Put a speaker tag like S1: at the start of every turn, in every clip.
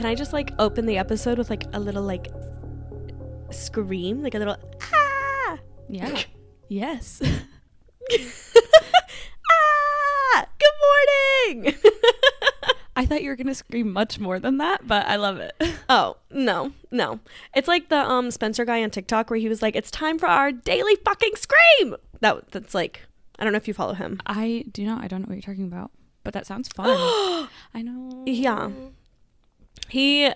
S1: can I just like open the episode with like a little like scream, like a little ah,
S2: Yeah. yes.
S1: ah, good morning.
S2: I thought you were gonna scream much more than that, but I love it.
S1: oh no, no, it's like the um Spencer guy on TikTok where he was like, "It's time for our daily fucking scream." That that's like, I don't know if you follow him.
S2: I do not. I don't know what you're talking about, but that sounds fun. I know.
S1: Yeah. He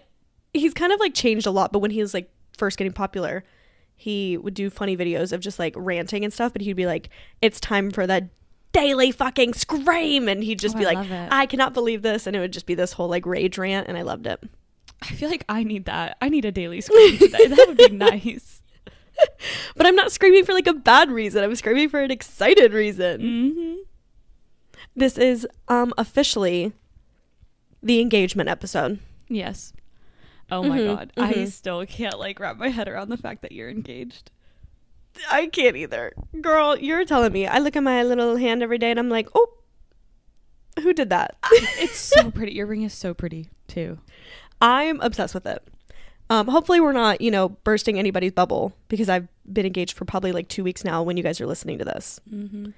S1: he's kind of like changed a lot, but when he was like first getting popular, he would do funny videos of just like ranting and stuff, but he'd be like, "It's time for that daily fucking scream," and he'd just
S2: Oh,
S1: be
S2: I
S1: like,
S2: love it.
S1: "I cannot believe this," and it would just be this whole like rage rant, and I loved it.
S2: I feel like I need that. I need a daily scream today. that would be nice.
S1: But I'm not screaming for like a bad reason. I'm screaming for an excited reason.
S2: Mm-hmm.
S1: This is um officially the engagement episode.
S2: Yes. Oh my
S1: Mhm,
S2: god. I
S1: mhm.
S2: still can't like wrap my head around the fact that you're engaged.
S1: I can't either. Girl, you're telling me. I look at my little hand every day and I'm like, "Oh, who did that?"
S2: It's so pretty. Your ring is so pretty too.
S1: I'm obsessed with it. Um, hopefully, we're not, you know, bursting anybody's bubble because I've been engaged for probably like two weeks now when you guys are listening to this.
S2: Mm-hmm.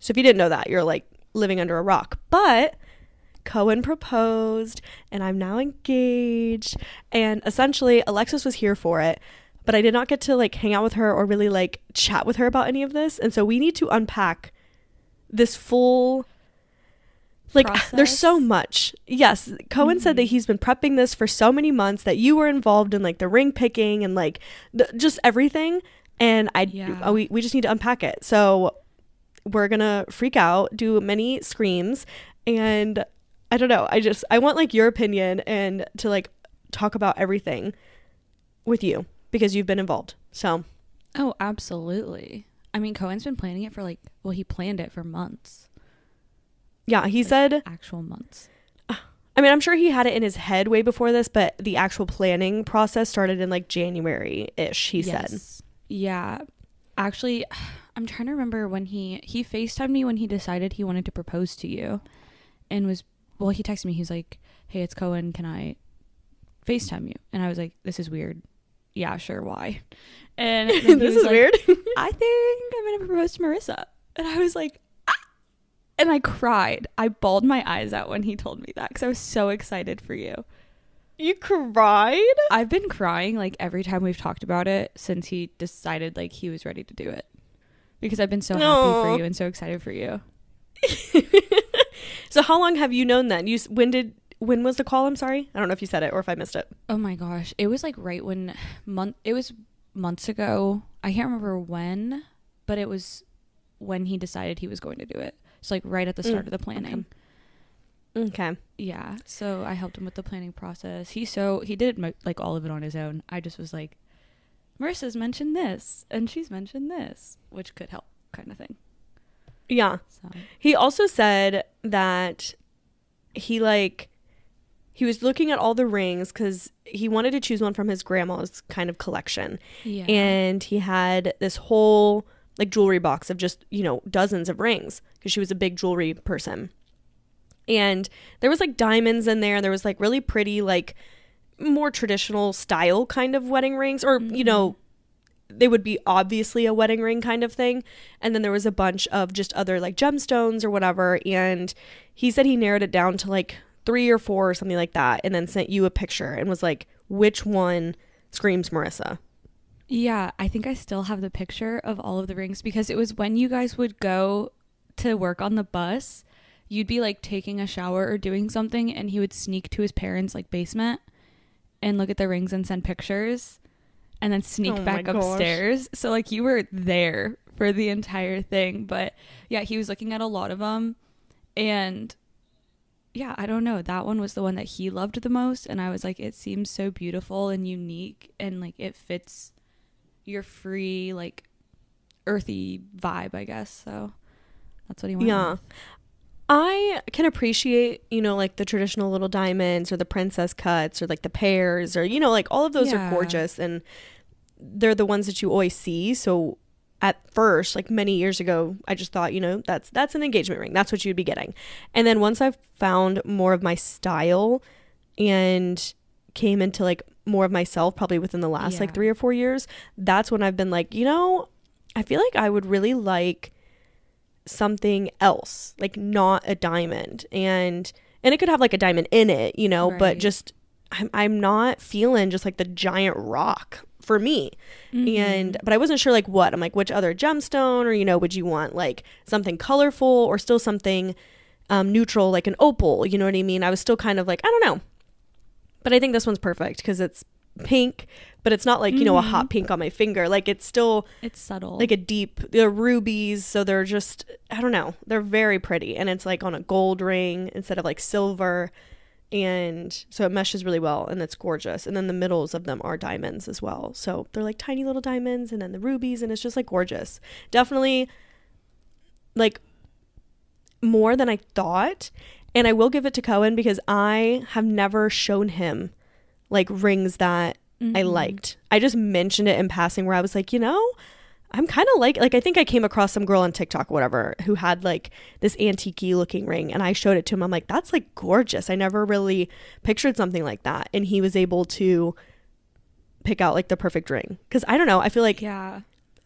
S1: So if you didn't know that, you're like living under a rock. But Kohen proposed and I'm now engaged. And essentially, Alexis was here for it. But I did not get to like hang out with her or really like chat with her about any of this. And so we need to unpack this full. Like, there's so much. Yes, Kohen said that he's been prepping this for so many months that you were involved in like the ring picking and like the, just everything. And I,
S2: Yeah.
S1: uh, we, we just need to unpack it. So we're gonna freak out, do many screams, and I don't know. I just I want like your opinion and to like talk about everything with you because you've been involved. So
S2: Oh, absolutely. I mean, Kohen's been planning it for like, well, he planned it for months,
S1: yeah, he said.
S2: actual months.
S1: I mean, I'm sure he had it in his head way before this, but the actual planning process started in like January ish. He said.
S2: Yeah. Actually, I'm trying to remember when he he FaceTimed me when he decided he wanted to propose to you and was well, he texted me, He's like, Hey, it's Kohen, can I FaceTime you? And I was like, This is weird. Yeah, sure, why? And
S1: this is
S2: like,
S1: weird.
S2: I think I'm gonna propose to Marissa. And I was like, ah! and I cried. I bawled my eyes out when he told me that because I was so excited for you.
S1: you cried.
S2: I've been crying like every time we've talked about it since he decided like he was ready to do it. Because I've been so happy for you and so excited for you.
S1: so how long have you known then? You when did when was the call? I'm sorry, I don't know if you said it or if I missed it.
S2: Oh my gosh. It was like right when month it was months ago. I can't remember when, but it was when he decided he was going to do it. So like right at the start
S1: Mm,
S2: of the planning.
S1: Okay.
S2: Yeah. So I helped him with the planning process. He so he did mo- like all of it on his own. I just was like, Marissa's mentioned this and she's mentioned this, which could help, kind of thing.
S1: Yeah.
S2: So
S1: He also said that he like he was looking at all the rings because he wanted to choose one from his grandma's kind of collection,
S2: yeah.
S1: and he had this whole like jewelry box of just you know dozens of rings because she was a big jewelry person, and there was like diamonds in there. There was like really pretty like more traditional style kind of wedding rings, or you know mm-hmm. They would be obviously a wedding ring kind of thing. And then there was a bunch of just other like gemstones or whatever. And he said he narrowed it down to like three or four or something like that. And then sent you a picture and was like, which one screams Marissa?
S2: Yeah, I think I still have the picture of all of the rings because it was when you guys would go to work on the bus, you'd be like taking a shower or doing something and he would sneak to his parents' like basement and look at the rings and send pictures and then sneak
S1: Oh
S2: back upstairs. So like you were there for the entire thing, but yeah, he was looking at a lot of them and yeah, I don't know. That one was the one that he loved the most and I was like it seems so beautiful and unique and like it fits your free like earthy vibe, I guess. So that's what he wanted.
S1: Yeah. I can appreciate, you know, like the traditional little diamonds or the princess cuts or like the pears or, you know, like all of those
S2: Yeah.
S1: are gorgeous and they're the ones that you always see. So at first, like many years ago, I just thought, you know, that's that's an engagement ring. That's what you'd be getting. And then once I've found more of my style and came into like more of myself probably within the last like 3 or 4 years, that's when I've been like, you know, I feel like I would really like something else, like not a diamond. And and it could have like a diamond in it, you know, but just I'm I'm not feeling just like the giant rock for me.
S2: Mm-hmm.
S1: And but I wasn't sure like what. I'm like which other gemstone or you know, would you want like something colorful or still something um neutral like an opal, you know what I mean? I was still kind of like, I don't know. But I think this one's perfect cuz it's pink, but it's not like, you know, a hot mm-hmm. pink on my finger. Like it's still
S2: It's subtle.
S1: like a deep they're rubies so they're just i don't know they're very pretty. And it's like on a gold ring instead of like silver. And so it meshes really well and it's gorgeous. And then the middles of them are diamonds as well. So they're like tiny little diamonds and then the rubies and it's just like gorgeous. Definitely like more than i thought. And i will give it to kohen because i have never shown him like rings that I
S2: Mhm.
S1: liked. I just mentioned it in passing where I was like, you know, I'm kind of like like I think I came across some girl on TikTok or whatever who had like this antique looking ring and I showed it to him. I'm like, that's like gorgeous. I never really pictured something like that. And he was able to pick out like the perfect ring. Cause I don't know, I feel like
S2: Yeah.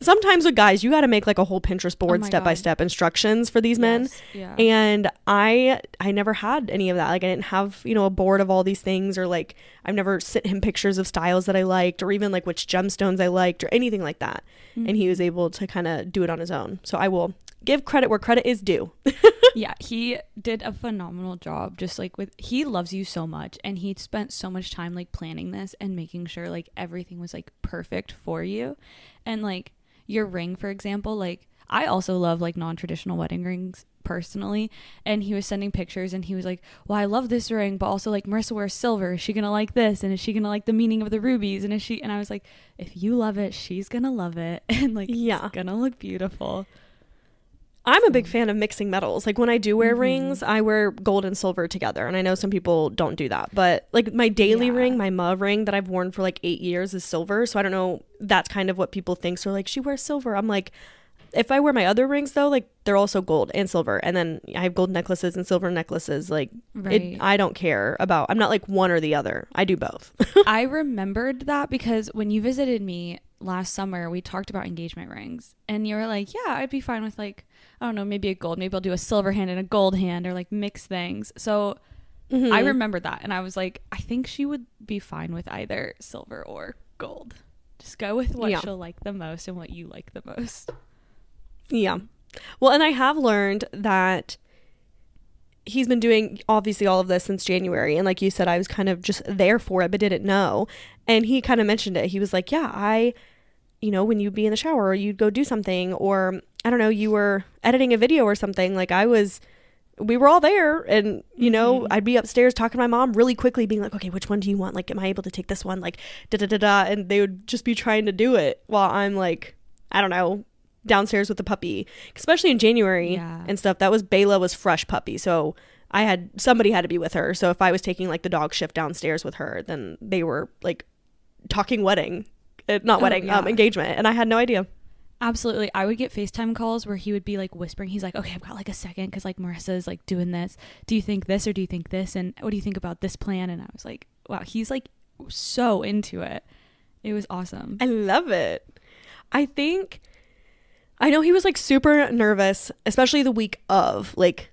S1: Sometimes with guys, you got to make like a whole Pinterest oh
S2: board
S1: step by step instructions for these men.
S2: Yeah.
S1: and i i never had any of that. Like i didn't have you know a board of all these things or like i've never sent him pictures of styles that i liked or even like which gemstones i liked or anything like that. And he was mm-hmm. able to kind of do it on his own. So i will give credit where credit is due.
S2: Yeah, he did a phenomenal job. Just like with, he loves you so much, and he spent so much time like planning this and making sure like everything was like perfect for you. And like your ring, for example, like I also love like non traditional wedding rings personally. And he was sending pictures, and he was like, "Well, I love this ring, but also like Marissa wears silver. Is she gonna like this? And is she gonna like the meaning of the rubies? And is she?" And I was like, "If you love it, she's gonna love it, and like
S1: Yeah.
S2: it's gonna look beautiful."
S1: I'm a big fan of mixing metals like when i do wear
S2: Mhm.
S1: rings i wear gold and silver together and i know some people don't do that but like my daily
S2: Yeah.
S1: ring my mauve ring that i've worn for like eight years is silver so i don't know that's kind of what people think so like she wears silver i'm like if I wear my other rings though, like they're also gold and silver, and then I have gold necklaces and silver necklaces. Like
S2: Right.
S1: it, I don't care about. I'm not like one or the other. I do both.
S2: I remembered that because when you visited me last summer, we talked about engagement rings, and you were like, "Yeah, I'd be fine with like, I don't know, maybe a gold, maybe I'll do a silver hand and a gold hand, or like mix things." So I
S1: Mhm.
S2: remember that, and I was like, I think she would be fine with either silver or gold. Just go with what
S1: Yeah.
S2: she'll like the most and what you like the most.
S1: Yeah. Well, and I have learned that he's been doing obviously all of this since January. And like you said, I was kind of just there for it, but didn't know. And he kind of mentioned it. He was like, Yeah, I, you know, when you'd be in the shower or you'd go do something, or I don't know, you were editing a video or something, like I was. We were all there, and you know,
S2: Mhm.
S1: I'd be upstairs talking to my mom really quickly, being like, "Okay, which one do you want? Like, am I able to take this one? Like, da da da da." And they would just be trying to do it while I'm like, I don't know, downstairs with the puppy, especially in January
S2: Yeah.
S1: and stuff. That was Bayla was fresh puppy, so I had somebody had to be with her. So if I was taking like the dog shift downstairs with her, then they were like talking wedding, uh, not
S2: Oh,
S1: wedding, um, engagement, and I had no idea.
S2: Absolutely. I would get FaceTime calls where he would be like whispering. He's like, okay, I've got like a second because like Marissa's like doing this. Do you think this or do you think this? And what do you think about this plan? And I was like, wow, he's like so into it. It was awesome.
S1: I love it. I think I know he was like super nervous, especially the week of like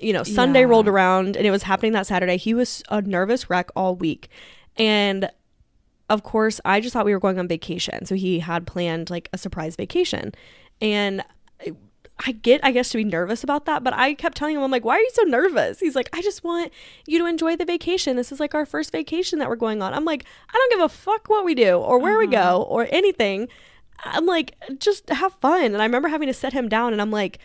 S1: you know, Sunday
S2: Yeah.
S1: rolled around and it was happening that Saturday. He was a nervous wreck all week. And of course, I just thought we were going on vacation. So he had planned like a surprise vacation. And I- I get, I guess, to be nervous about that, but I kept telling him, I'm like, why are you so nervous? He's like, I just want you to enjoy the vacation. This is like our first vacation that we're going on. I'm like, I don't give a fuck what we do or where we go mm-hmm. or anything. I'm like, just have fun. And I remember having to set him down and I'm like,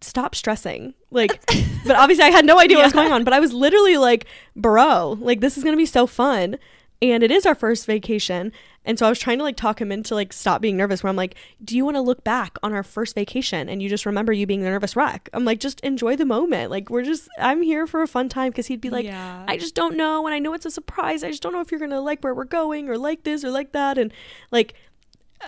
S1: stop stressing. Like, but obviously I had no idea what was going on, but I was literally like, bro, like this is going to be so fun. And it is our first vacation. And so I was trying to like talk him into like stop being nervous where I'm like, do you want to look back on our first vacation and you just remember you being the nervous wreck? I'm like, just enjoy the moment. Like we're just I'm here for a fun time because he'd be like,
S2: Yeah.
S1: I just don't know and I know it's a surprise. I just don't know if you're gonna like where we're going or like this or like that. And like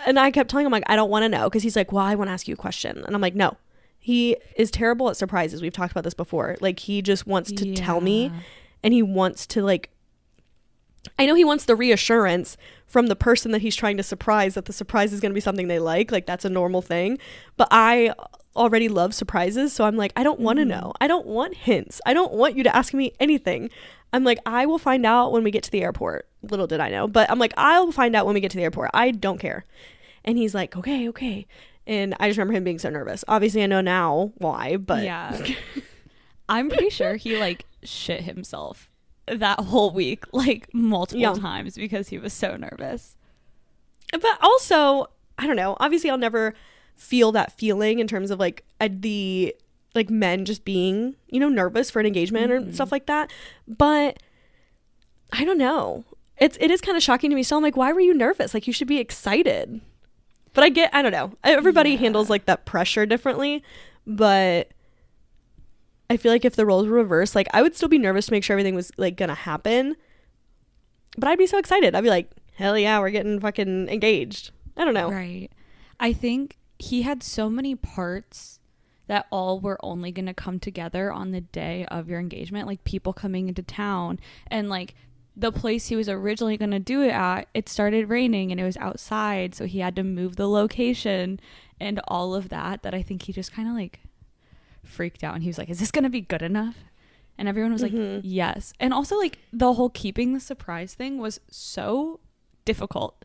S1: and I kept telling him like I don't want to know because he's like, well, I want to ask you a question, and I'm like, no. He is terrible at surprises. We've talked about this before. Like he just wants to tell me and he wants to like I know he wants the reassurance from the person that he's trying to surprise that the surprise is going to be something they like. Like that's a normal thing. But I already love surprises. So I'm like, I don't want to mm-hmm. know. I don't want hints. I don't want you to ask me anything. I'm like, I will find out when we get to the airport. Little did I know. But I'm like, I'll find out when we get to the airport. I don't care. And he's like, okay, okay. And I just remember him being so nervous. Obviously, I know now why, but
S2: yeah. I'm pretty sure he like shit himself that whole week, like multiple
S1: Yeah.
S2: times because he was so nervous.
S1: but also i don't know obviously i'll never feel that feeling in terms of like uh, the like men just being you know nervous for an engagement or stuff like that. But i don't know. It's it is kind of shocking to me still. I'm like why were you nervous? Like you should be excited. But i get i don't know. Everybody
S2: Yeah.
S1: handles like that pressure differently. But i feel like if the roles were reversed like i would still be nervous to make sure everything was like gonna happen. But i'd be so excited. I'd be like hell yeah we're getting fucking engaged. I don't know.
S2: Right. I think he had so many parts that all were only going to come together on the day of your engagement, like people coming into town and like the place he was originally going to do it at, it started raining and it was outside, so he had to move the location and all of that that I think he just kind of like freaked out and he was like, "Is this going to be good enough?" And everyone was like,
S1: Mhm.
S2: "Yes." And also like the whole keeping the surprise thing was so difficult.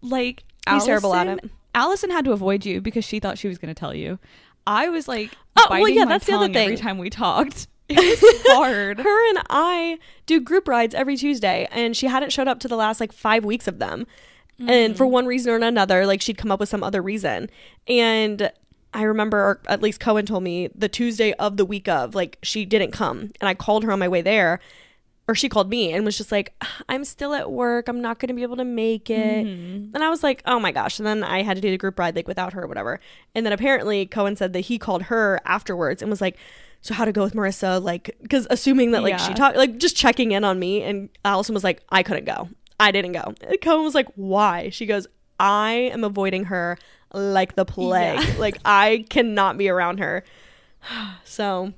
S2: Like
S1: He's terrible at
S2: Allison-
S1: it.
S2: Allison had to avoid you because she thought she was going to tell you. I was like,
S1: Oh, well, yeah, that's the other
S2: thing. every time we talked. It was hard.
S1: her and I do group rides every Tuesday, and she hadn't showed up to the last like five weeks of them. And for one reason or another, like she'd come up with some other reason. And I remember, or at least Kohen told me, the Tuesday of the week of, like she didn't come. And I called her on my way there, or she called me and was just like, I'm still at work. I'm not going to be able to make it. Mm-hmm. And I was like, oh my gosh. And then I had to do the group ride like without her or whatever. And then apparently Kohen said that he called her afterwards and was like, so how to go with Marissa? Like, because assuming that like she talked, like just checking in on me. And Allison was like, I couldn't go. I didn't go. And Kohen was like, why? She goes, I am avoiding her like the plague.
S2: Yeah.
S1: like I cannot be around her. so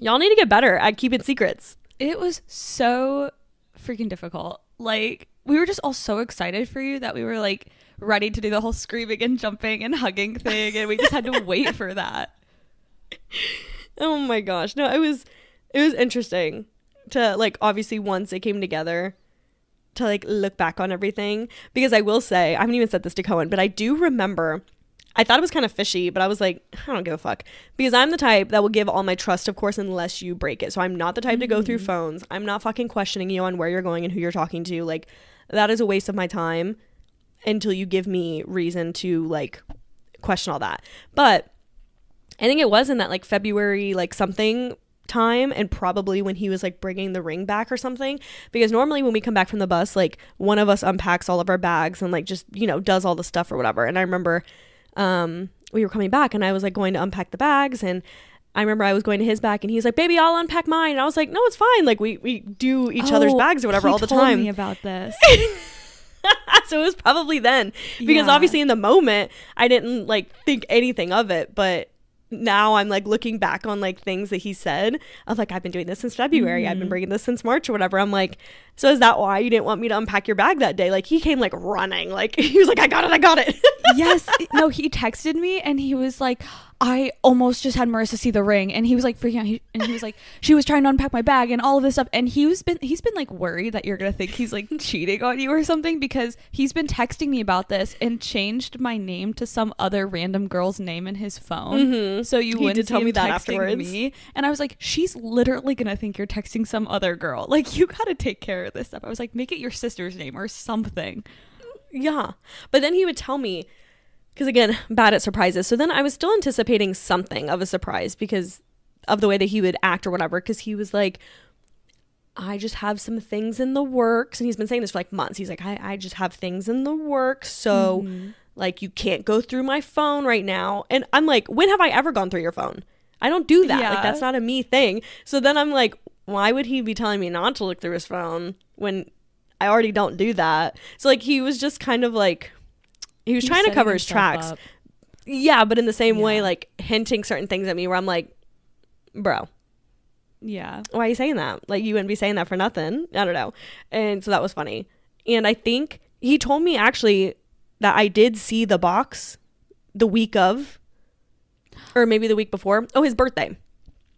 S1: y'all need to get better at keeping secrets.
S2: It was so freaking difficult. Like, we were just all so excited for you that we were like ready to do the whole screaming and jumping and hugging thing. And we just had to wait for that.
S1: Oh my gosh. No, it was it was interesting to like obviously once it came together to like look back on everything because I will say I haven't even said this to Kohen, but I do remember I thought it was kind of fishy, but I was like, I don't give a fuck because I'm the type that will give all my trust, of course, unless you break it. So I'm not the type to go through mm-hmm. phones. I'm not fucking questioning you on where you're going and who you're talking to. Like that is a waste of my time until you give me reason to like question all that. But I think it was in that like February like something time and probably when he was like bringing the ring back or something. Because normally when we come back from the bus like one of us unpacks all of our bags and like just you know does all the stuff or whatever. And I remember um we were coming back and I was like going to unpack the bags and I remember I was going to his bag and he's like baby I'll unpack mine. And I was like no it's fine. Like we we do each other's
S2: Oh,
S1: bags or whatever all the
S2: told
S1: time.
S2: me about this.
S1: so it was probably then. Because
S2: Yeah.
S1: obviously in the moment I didn't like think anything of it, but now I'm like looking back on like things that he said. I was like, I've been doing this since February. I've been mm. bringing this since March or whatever. I'm like, so is that why you didn't want me to unpack your bag that day? Like he came like running, like he was like, I got it, I got it.
S2: yes. No, he texted me and he was like, I almost just had Marissa see the ring, and he was like freaking out. He, and he was like, she was trying to unpack my bag and all of this stuff. And he was been he's been like worried that you're gonna think he's like cheating on you or something because he's been texting me about this and changed my name to some other random girl's name in his phone. So you
S1: Mm-hmm. He
S2: wouldn't
S1: tell me that afterwards.
S2: me. And I was like, she's literally gonna think you're texting some other girl. Like you gotta take care of this stuff. I was like, make it your sister's name or something.
S1: Yeah. But then he would tell me, because again, bad at surprises. So then I was still anticipating something of a surprise because of the way that he would act or whatever. Because he was like, I just have some things in the works. And he's been saying this for like months. He's like, I, I just have things in the works. So, mm-hmm. like, you can't go through my phone right now. And I'm like, when have I ever gone through your phone? I don't do that. Like, that's not a me thing. So then I'm like, why would he be telling me not to look through his phone when I already don't do that? So, like, he was just kind of like, he was
S2: He's
S1: trying to cover his tracks.
S2: up.
S1: Yeah, but in the same way, like hinting certain things at me where I'm like, bro,
S2: Yeah.
S1: why are you saying that? Like you wouldn't be saying that for nothing. I don't know. And so that was funny. And I think he told me actually that I did see the box the week of or maybe the week before. Oh, his birthday.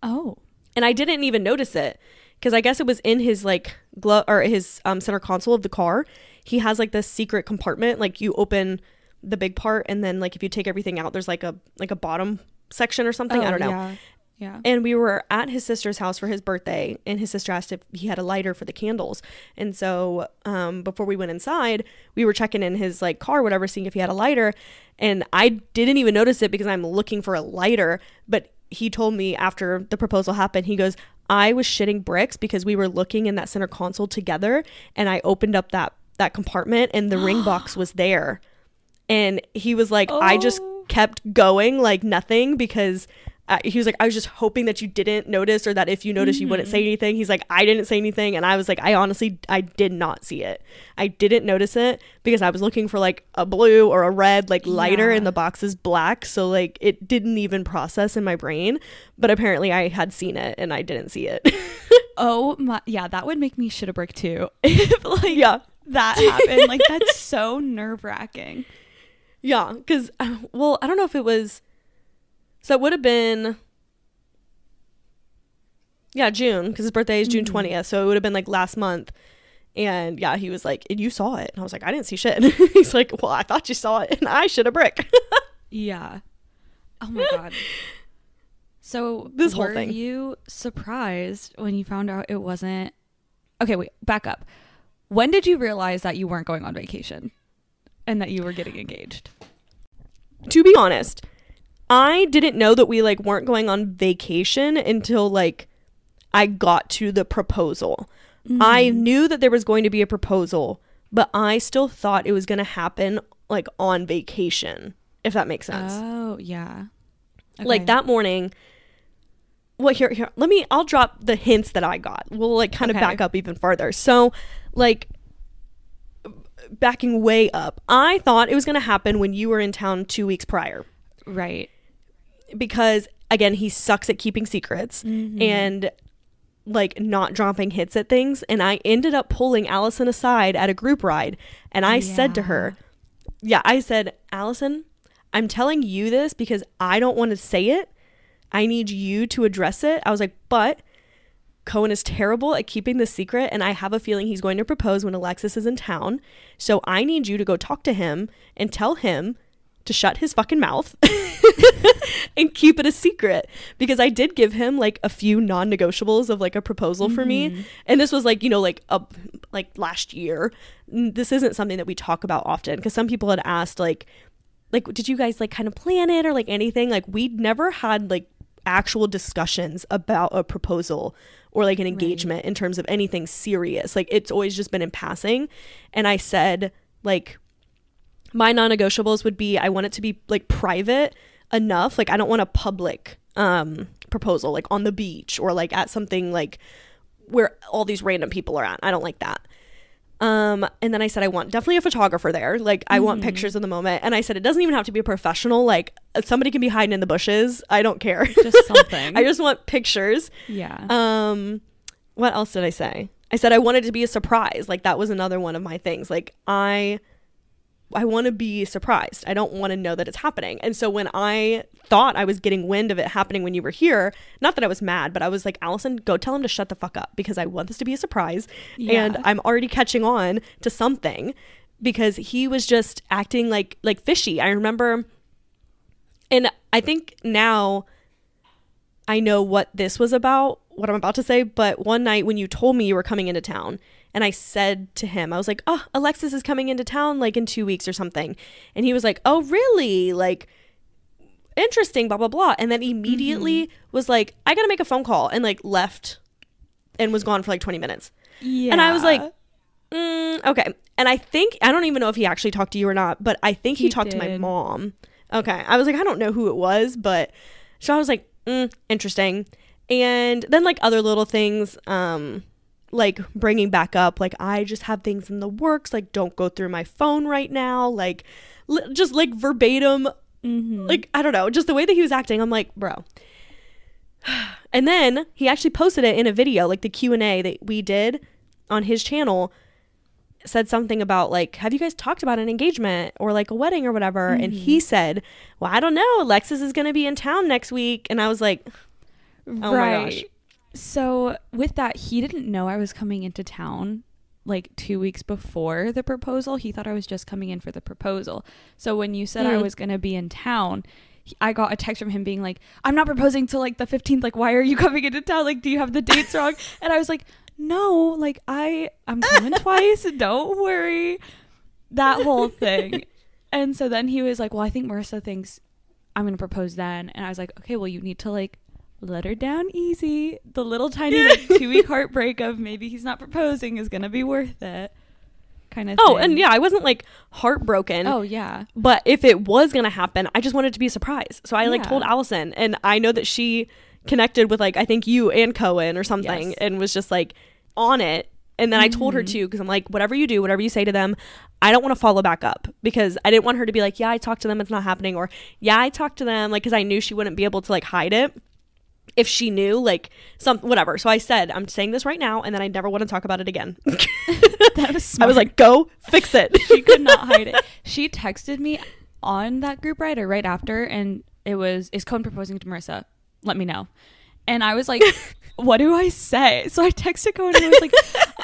S2: Oh.
S1: And I didn't even notice it because I guess it was in his like glove or his um, center console of the car. He has like this secret compartment. Like you open the big part and then like if you take everything out, there's like a like a bottom section or something. I
S2: Oh,
S1: don't know.
S2: Yeah. Yeah.
S1: And we were at his sister's house for his birthday, and his sister asked if he had a lighter for the candles. And so, um, before we went inside, we were checking in his like car, whatever, seeing if he had a lighter. And I didn't even notice it because I'm looking for a lighter. But he told me after the proposal happened, he goes, "I was shitting bricks because we were looking in that center console together, and I opened up that that compartment, and the ring box was there." And he was like, "I just
S2: Oh.
S1: kept going like nothing because." uh, he was like, I was just hoping that you didn't notice, or that if you noticed, you wouldn't say anything. He's like, I didn't say anything, and I was like, I honestly, I did not see it. I didn't notice it because I was looking for like a blue or a red, like lighter,
S2: Yeah.
S1: and the box is black, so like it didn't even process in my brain. But apparently, I had seen it and I didn't see it.
S2: Oh my yeah, that would make me shit a brick too. if like
S1: yeah,
S2: that happened. like that's so nerve wracking.
S1: Yeah, because well, I don't know if it was. So it would have been. Yeah, June, because his birthday is June
S2: Mhm.
S1: 20th. So it would have been like last month. And yeah, he was like, and you saw it. And I was like, I didn't see shit. He's like, well, I thought you saw it. And I should have brick.
S2: Yeah. Oh my god. So
S1: This whole
S2: were
S1: thing.
S2: you surprised when you found out it wasn't Okay, wait, back up. When did you realize that you weren't going on vacation and that you were getting engaged?
S1: To be honest, I didn't know that we like weren't going on vacation until like I got to the proposal. I
S2: Mm-hmm.
S1: knew that there was going to be a proposal, but I still thought it was going to happen like on vacation, if that makes sense.
S2: Oh, yeah.
S1: Like that morning. Well, here, here, let me, I'll drop the hints that I got. We'll like kind of
S2: Okay.
S1: back up even farther. So, like, backing way up, I thought it was going to happen when you were in town two weeks prior
S2: Right.
S1: because, again, he sucks at keeping secrets
S2: Mm-hmm.
S1: and like not dropping hits at things. And I ended up pulling Allison aside at a group ride and I said to her, yeah, I said, Allison, I'm telling you this because I don't want to say it. I need you to address it. I was like, but Kohen is terrible at keeping the secret, and I have a feeling he's going to propose when Alexis is in town. So I need you to go talk to him and tell him to shut his fucking mouth and keep it a secret. Because I did give him like a few non-negotiables of like a proposal for me. Mm-hmm. And this was like you know like a like last year. This isn't something that we talk about often. Because some people had asked like like did you guys like kind of plan it or like anything? Like we'd never had like actual discussions about a proposal or like an engagement in terms of anything serious like it's always just been in passing and i said like my non-negotiables would be I want it to be like private enough. Like I don't want a public um proposal like on the beach or like at something like where all these random people are at. I don't like that. Um and then I said I want definitely a photographer there. Like I want pictures of the moment. And I said it doesn't even have to be a professional. Like somebody can be hiding in the bushes. I don't care.
S2: Just something.
S1: I just want pictures.
S2: yeah.
S1: Um, what else did I say? I said I wanted to be a surprise. Like that was another one of my things. Like I I want to be surprised. I don't want to know that it's happening. And so when I thought I was getting wind of it happening when you were here, not that I was mad, but I was like, Allison, go tell him to shut the fuck up because I want this to be a surprise. And I'm already catching on to something because he was just acting like like fishy. I remember and I think now I know what this was about, what I'm about to say, but one night when you told me you were coming into town, and I said to him, I was like, Oh, Alexis is coming into town like in two weeks or something. And he was like, Oh, really? Like, interesting, blah, blah, blah. And then immediately was like, I gotta make a phone call, and like left and was gone for like 20 minutes.
S2: yeah.
S1: And I was like, mm, okay. And I think, I don't even know if he actually talked to you or not, but I think he,
S2: He
S1: talked to my mom. Okay. I was like, I don't know who it was, but so I was like, mm, interesting. And then like other little things, um, like bringing back up, like I just have things in the works, like don't go through my phone right now, like li- just like verbatim.
S2: Mhm.
S1: like I don't know, just the way that he was acting, I'm like, bro. And then he actually posted it in a video, like the Q&A that we did on his channel said something about like have you guys talked about an engagement or like a wedding or whatever? And he said well i don't know alexis is going to be in town next week. And i was like oh my gosh
S2: So with that, he didn't know I was coming into town like two weeks before the proposal. He thought I was just coming in for the proposal. So when you said I
S1: Mm.
S2: was going to be in town, he- I got a text from him being like, "I'm not proposing till like the 15th. Like, why are you coming into town? Like, do you have the dates wrong?" And I was like, "No, like I I'm coming twice. Don't worry." That whole thing. And so then he was like, "Well, I think Marissa thinks I'm going to propose then." And I was like, "Okay, well, you need to like let her down easy. The little tiny like, two week heartbreak of maybe he's not proposing is gonna be worth it. Kind of.
S1: oh
S2: thing.
S1: and yeah i wasn't like heartbroken
S2: Oh yeah.
S1: but if it was going to happen i just wanted to be a surprise so i like
S2: Yeah.
S1: told allison and i know that she connected with like i think you and kohen or something
S2: Yes.
S1: and was just like on it and then i told her
S2: Mhm.
S1: too because i'm like whatever you do whatever you say to them i don't want to follow back up because i didn't want her to be like yeah i talked to them it's not happening or yeah i talked to them like because i knew she wouldn't be able to like hide it if she knew like some whatever so i said i'm saying this right now and then i never want to talk about it again
S2: That was. smart.
S1: i was like go fix it
S2: she could not hide it. She texted me on that group ride or right after, and it was, "Is Kohen proposing to Marissa? Let me know." And I was like, "What do I say?" So I texted Kohen and I was like,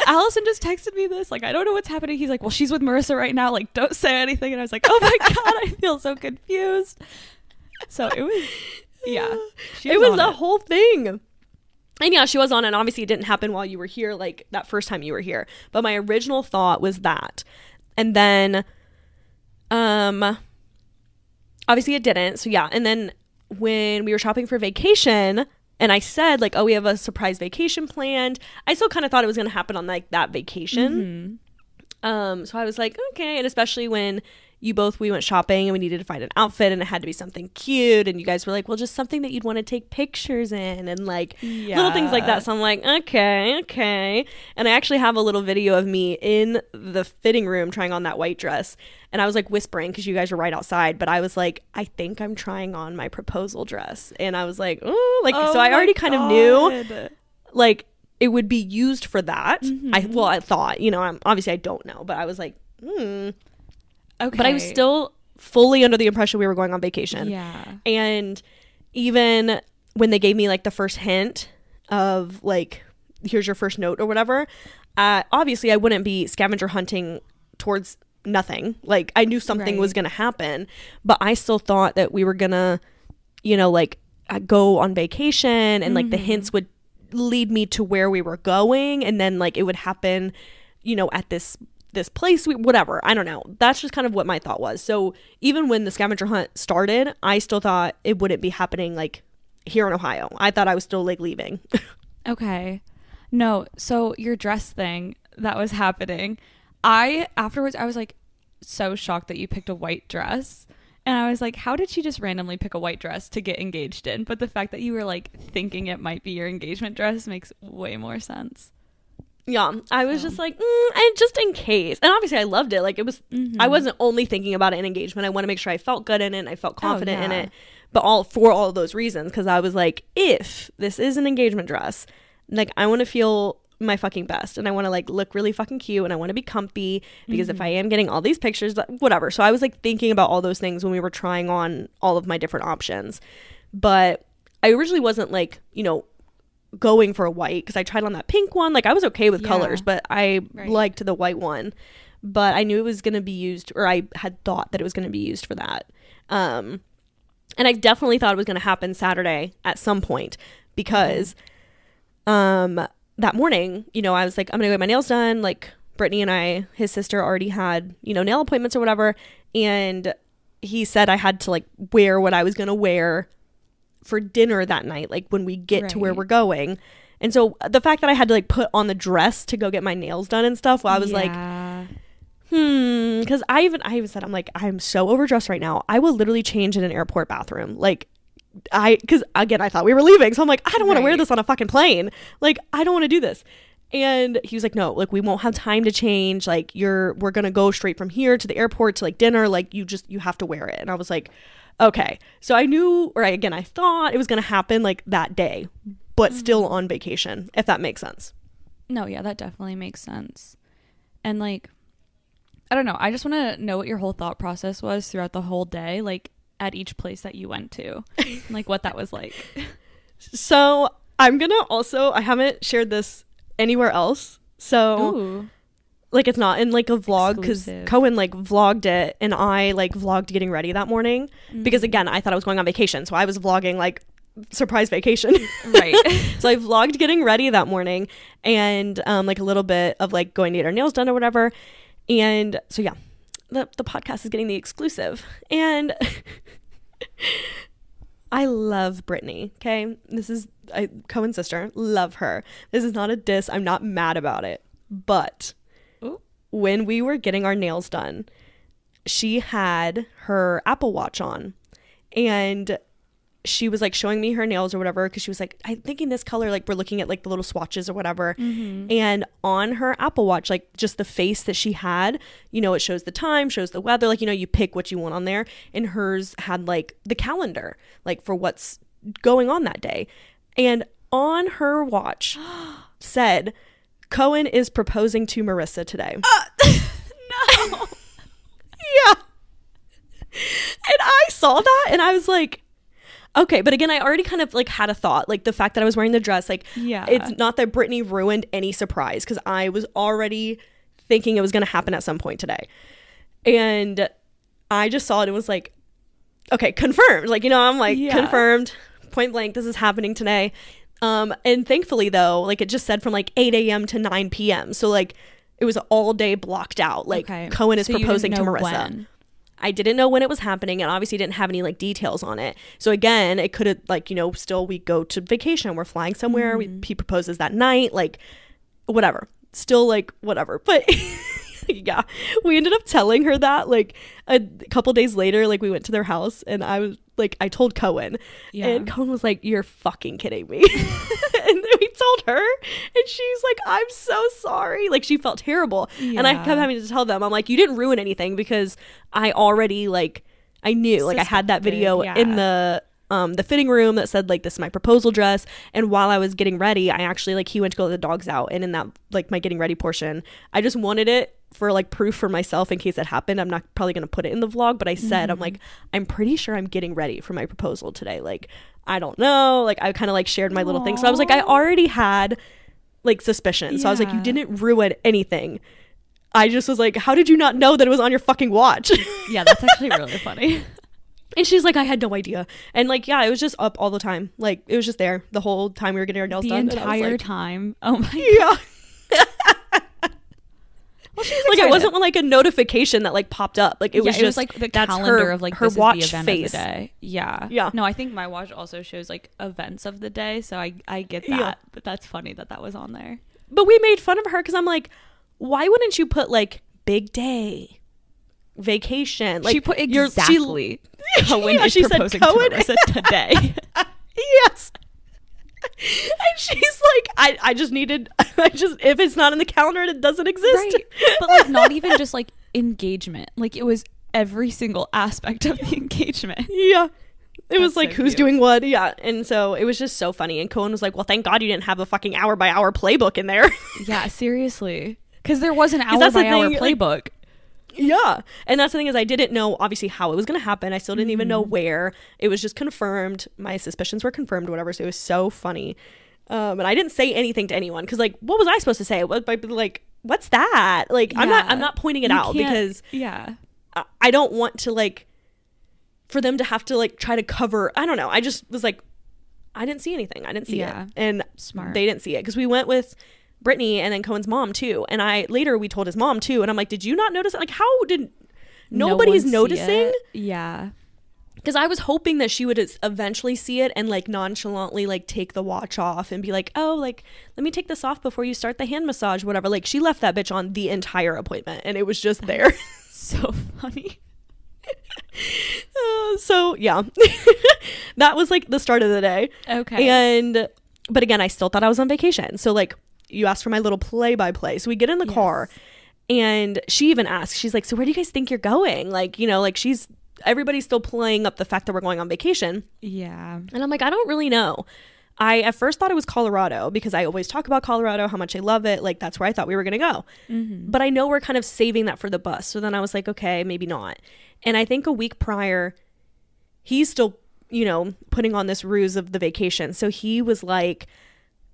S2: "Allison just texted me this. Like, I don't know what's happening." He's like, "Well, she's with Marissa right now. Like, don't say anything." And I was like, "Oh my god, I feel so confused." So it was, yeah, she
S1: it was
S2: on
S1: a whole thing. And yeah, she was on. And obviously, it didn't happen while you were here, like that first time you were here. But my original thought was that. And then, um, obviously, it didn't. So yeah. And then when we were shopping for vacation, and I said, like, oh, we have a surprise vacation planned, I still kind of thought it was going to happen on like that vacation.
S2: Mhm.
S1: Um, so I was like, okay, and especially when you both we went shopping and we needed to find an outfit and it had to be something cute and you guys were like, well, just something that you'd want to take pictures in and like little things like that. So I'm like, okay, okay. And I actually have a little video of me in the fitting room trying on that white dress. And I was like whispering because you guys were right outside, but I was like, I think I'm trying on my proposal dress. And I was like, oh, like,
S2: Oh
S1: so I
S2: my
S1: already kind of knew like it would be used for that. I
S2: Mhm.
S1: well, I thought, you know, I'm obviously I don't know, but I was like, hmm.
S2: Okay,
S1: But I was still fully under the impression we were going on vacation.
S2: yeah.
S1: And even when they gave me like the first hint of like, here's your first note or whatever, uh, obviously I wouldn't be scavenger hunting towards nothing. Like I knew something was going to happen, but I still thought that we were going to, you know, like uh, go on vacation and like the
S2: Mhm.
S1: hints would lead me to where we were going and then like it would happen, you know, at this this place we, whatever i don't know that's just kind of what my thought was so even when the scavenger hunt started i still thought it wouldn't be happening like here in ohio i thought i was still like leaving
S2: Okay. No, so your dress thing that was happening. I afterwards I was like so shocked that you picked a white dress. And I was like, how did she just randomly pick a white dress to get engaged in? But the fact that you were like thinking it might be your engagement dress makes way more sense.
S1: Yeah i was
S2: So.
S1: just like mm, and just in case. And obviously i loved it. Like it was i
S2: Mhm.
S1: wasn't only thinking about an engagement. I want to make sure i felt good in it and i felt confident in
S2: yeah.
S1: it but all for all of those reasons because i was like if this is an engagement dress like i want to feel my fucking best and i want to like look really fucking cute and i want to be comfy because if i am getting all these pictures whatever. So i was like thinking about all those things when we were trying on all of my different options. But i originally wasn't like you know going for a white because i tried on that pink one. Like i was okay with
S2: Yeah.
S1: colors but i
S2: Right.
S1: liked the white one. But i knew it was going to be used or i had thought that it was going to be used for that. Um and i definitely thought it was going to happen saturday at some point because um that morning you know i was like i'm gonna get my nails done. Like brittany and i his sister already had you know nail appointments or whatever. And he said i had to like wear what i was gonna wear for dinner that night like when we get to where we're going. And so the fact that i had to like put on the dress to go get my nails done and stuff well, i was like hmm because i even i even said i'm like i'm so overdressed right now. I will literally change in an airport bathroom. Like i because again i thought we were leaving so i'm like i don't want to wear this on a fucking plane. Like i don't want to do this. And he was like no like we won't have time to change. Like you're we're gonna go straight from here to the airport to like dinner. Like you just you have to wear it. And i was like okay so i knew or I, again i thought it was gonna happen like that day but mm-hmm. still on vacation, if that makes sense.
S2: No, yeah, that definitely makes sense. And like I don't know, I just want to know what your whole thought process was throughout the whole day, like at each place that you went to. like what that was like.
S1: So I'm gonna also I haven't shared this anywhere else. So
S2: Ooh.
S1: Like it's not in like a vlog because Kohen like vlogged it and I like vlogged getting ready that morning
S2: Mm.
S1: because again I thought I was going on vacation so I was vlogging like surprise vacation.
S2: Right.
S1: so I vlogged getting ready that morning and um like a little bit of like going to get our nails done or whatever. And so yeah, the the podcast is getting the exclusive. And I love Brittany. Okay. This is I, Kohen's sister. Love her. This is not a diss. I'm not mad about it. But. When we were getting our nails done, she had her Apple Watch on. And she was like showing me her nails or whatever because she was like, I'm thinking this color, like we're looking at like the little swatches or whatever. Mm-hmm. And on her Apple Watch, like just the face that she had, you know, it shows the time, shows the weather, like, you know, you pick what you want on there. And hers had like the calendar, like for what's going on that day. And on her watch said, Kohen is proposing to Marissa today.
S2: Uh, no.
S1: yeah. And I saw that and I was like, okay. But again, I already kind of like had a thought, like the fact that I was wearing the dress, like,
S2: Yeah.
S1: it's not that Brittany ruined any surprise because I was already thinking it was going to happen at some point today. And I just saw it. It was like, okay, confirmed. Like, you know, I'm like,
S2: Yeah.
S1: confirmed, point blank, this is happening today. Um, and thankfully, though, like it just said from like 8 a.m. to 9 p.m. So, like, it was all day blocked out. Like,
S2: Okay.
S1: Kohen is
S2: So
S1: proposing to Marissa.
S2: when.
S1: I didn't know when it was happening and obviously didn't have any like details on it. So again, it could have like, you know, still we go to vacation, we're flying somewhere, we, he proposes that night, like whatever. Still like whatever. But yeah, we ended up telling her that like a couple days later, like we went to their house and I was like I told Kohen
S2: Yeah.
S1: and Kohen was like, You're fucking kidding me. and then we told her and she's like, I'm so sorry. Like she felt terrible. And I kept having to tell them, I'm like, you didn't ruin anything because I already like I knew. Like I had that video
S2: yeah.
S1: in the um the fitting room that said like this is my proposal dress. And while I was getting ready, I actually like he went to go let the dogs out and in that like my getting ready portion, I just wanted it for like proof for myself in case it happened. I'm not probably gonna put it in the vlog, but I said I'm
S2: Mm-hmm.
S1: like, I'm pretty sure I'm getting ready for my proposal today. Like I don't know. Like I kind of like shared my little thing. So I was like, I already had like suspicion. So I was like, you didn't ruin anything. I just was like, how did you not know that it was on your fucking watch?
S2: Yeah, that's actually really funny.
S1: and she's like, I had no idea. And like, yeah, it was just up all the time. Like it was just there the whole time we were getting our nails
S2: the
S1: done. was
S2: entire
S1: like,
S2: time. Oh my god.
S1: Yeah.
S2: Well, she
S1: like it wasn't like a notification that like popped up. Like it
S2: Yeah,
S1: was
S2: it
S1: just
S2: was like the calendar
S1: her,
S2: of like
S1: her watch
S2: is the event
S1: face.
S2: of the day. Yeah,
S1: Yeah.
S2: No, I think my watch also shows like events of the day, so I I get that.
S1: Yeah.
S2: But that's funny that that was on there.
S1: But we made fun of her because I'm like, why wouldn't you put like big day, vacation? Like
S2: she put
S1: you're- she-
S2: exactly. Kohen
S1: Yeah,
S2: is
S1: she said
S2: proposing
S1: Kohen-
S2: to Marissa today.
S1: yes. and she's like, I, I just needed, I just, if it's not in the calendar, it doesn't exist.
S2: right, but like not even just like engagement. Like it was every single aspect of the engagement.
S1: yeah. It was like,
S2: so
S1: who's
S2: cute.
S1: doing what? Yeah. And so it was just so funny. And Kohen was like, well, thank God you didn't have a fucking hour by hour playbook in there.
S2: Yeah, seriously. Because there was an hour by hour
S1: thing, like-
S2: playbook.
S1: Yeah. And that's the thing is I didn't know obviously how it was going to happen. I still didn't even know where. It was just confirmed. My suspicions were confirmed whatever. So it was so funny. Um and I didn't say anything to anyone cuz like what was I supposed to say? What like what's that? Like I'm not I'm not pointing it
S2: You
S1: out because
S2: yeah,
S1: I- I don't want to like for them to have to like try to cover. I don't know. I just was like I didn't see anything. I didn't see
S2: Yeah.
S1: it. And
S2: Smart.
S1: they didn't see it cuz we went with Brittany and then Kohen's mom too. And I later we told his mom too and I'm like, "Did you not notice it? Like how did nobody's
S2: see
S1: noticing.
S2: Yeah,
S1: because I was hoping that she would eventually see it and like nonchalantly like take the watch off and be like, oh, like let me take this off before you start the hand massage, whatever. Like she left that bitch on the entire appointment and it was just there.
S2: so funny.
S1: Uh, so yeah, that was like the start of the day.
S2: Okay.
S1: And but again, I still thought I was on vacation. So like you asked for my little play by play. So we get in the car and she even asks, she's like, So where do you guys think you're going? Like, you know, like she's everybody's still playing up the fact that we're going on vacation.
S2: yeah.
S1: And I'm like, I don't really know. I at first thought it was Colorado because I always talk about Colorado, how much I love it. Like that's where I thought we were going to go.
S2: Mm-hmm.
S1: But I know we're kind of saving that for the bus. So then I was like, okay, maybe not. And I think a week prior, he's still, you know, putting on this ruse of the vacation. So he was like,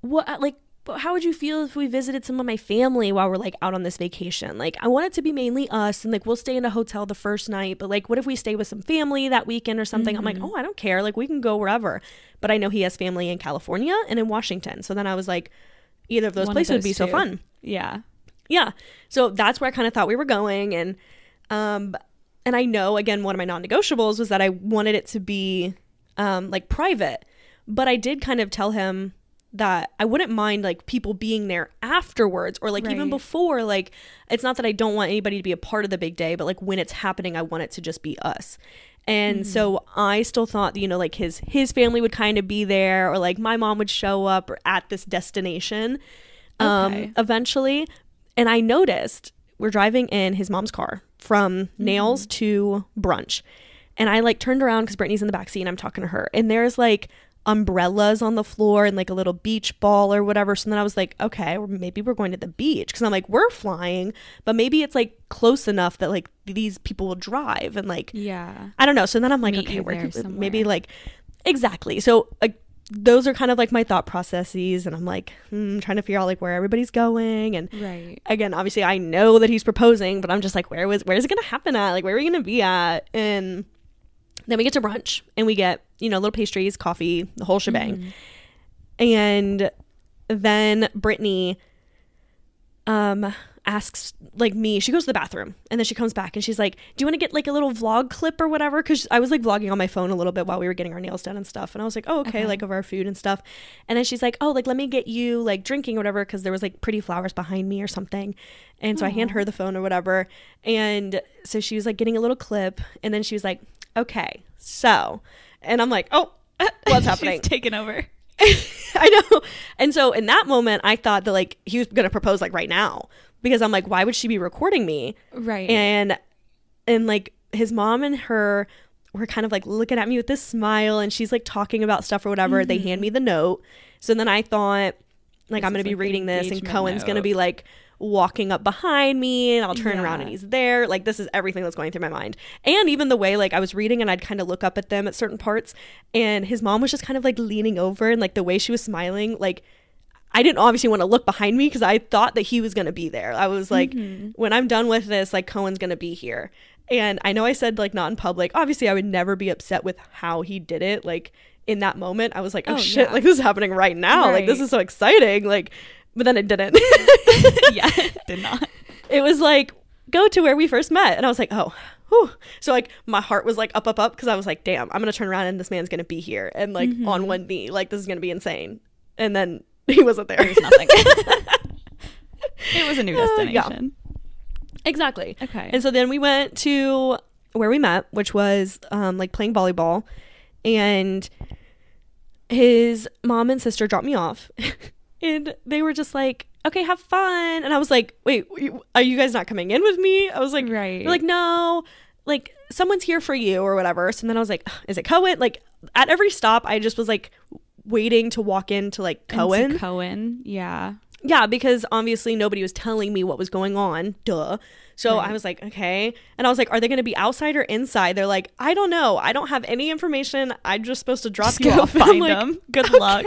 S1: what, like, but how would you feel if we visited some of my family while we're like out on this vacation? Like, I want it to be mainly us and like we'll stay in a hotel the first night, but like, what if we stay with some family that weekend or something? I'm like, oh, I don't care. Like, we can go wherever. But I know he has family in California and in Washington. So then I was like, either of those
S2: One of
S1: places would
S2: those
S1: be so fun
S2: Yeah.
S1: yeah so that's where i kind of thought we were going and um and i know again one of my non-negotiables was that i wanted it to be um like private but i did kind of tell him that i wouldn't mind like people being there afterwards or like even before like it's not that i don't want anybody to be a part of the big day but like when it's happening i want it to just be us. And so i still thought you know like his his family would kind of be there or like my mom would show up or at this destination um
S2: Okay.
S1: eventually. And i noticed we're driving in his mom's car from nails to brunch. And i like turned around because brittany's in the back seat and i'm talking to her. And there's like umbrellas on the floor and like a little beach ball or whatever so then i was like okay or maybe we're going to the beach because i'm like we're flying but maybe it's like close enough that like these people will drive and like
S2: Yeah.
S1: I don't know. So then I'm like,
S2: Meet
S1: okay,
S2: you
S1: where
S2: there
S1: could, maybe like exactly. So like those are kind of like my thought processes, and I'm like hmm, trying to figure out like where everybody's going. And
S2: Right.
S1: again, obviously, I know that he's proposing, but I'm just like, where was where is it gonna happen at? Like, where are we gonna be at? And then we get to brunch, and we get you know little pastries, coffee, the whole shebang. And then Brittany um asks like me she goes to the bathroom and then she comes back and she's like do you want to get like a little vlog clip or whatever? Because i was like vlogging on my phone a little bit while we were getting our nails done and stuff and i was like oh okay,
S2: Okay.
S1: like of our food and stuff. And then she's like oh like let me get you like drinking or whatever because there was like pretty flowers behind me or something. And so i hand her the phone or whatever and so she was like getting a little clip and then she was like okay so and i'm like oh what's happening
S2: She's taken over.
S1: I know. And so in that moment, I thought that like he was gonna propose like right now because I'm like, why would she be recording me?
S2: Right.
S1: And and like his mom and her were kind of like looking at me with this smile, and she's like talking about stuff or whatever. They hand mm-hmm. me the note. So then I thought, like,
S2: This
S1: I'm gonna be
S2: like,
S1: reading this, and Kohen's gonna be like walking up behind me and I'll turn around and he's there. Like this is everything that's going through my mind. And even the way like I was reading and I'd kind of look up at them at certain parts and his mom was just kind of like leaning over and like the way she was smiling like I didn't obviously want to look behind me because I thought that he was going to be there. I was like mm-hmm. when I'm done with this like Kohen's going to be here. And I know I said like not in public. Obviously I would never be upset with how he did it like in that moment. I was like, "Oh,
S2: Oh,
S1: shit,
S2: yeah.
S1: like this is happening right now. Like this is so exciting." Like but then it didn't.
S2: yeah. it Did not.
S1: it was like go to where we first met and i was like oh whew. so like my heart was like up up up because i was like damn i'm gonna turn around and this man's gonna be here and like
S2: Mm-hmm.
S1: on one knee like this is gonna be insane and then he wasn't there
S2: There was nothing. it was a new
S1: Uh, yeah.
S2: destination.
S1: exactly
S2: Okay.
S1: and so then we went to where we met which was um like playing volleyball and his mom and sister dropped me off and they were just like okay have fun and i was like wait are you guys not coming in with me i was like
S2: Right.
S1: They're like, no, like someone's here for you or whatever. So then I was like, is it Kohen? Like at every stop, I just was like waiting to walk into like
S2: And to
S1: Kohen.
S2: Kohen. Yeah.
S1: yeah, because obviously nobody was telling me what was going on. Duh. So I was like, okay. And I was like, are they going to be outside or inside? They're like, I don't know. I don't have any information. I'm just supposed to drop
S2: Just
S1: you off.
S2: Find
S1: like,
S2: them. Good luck.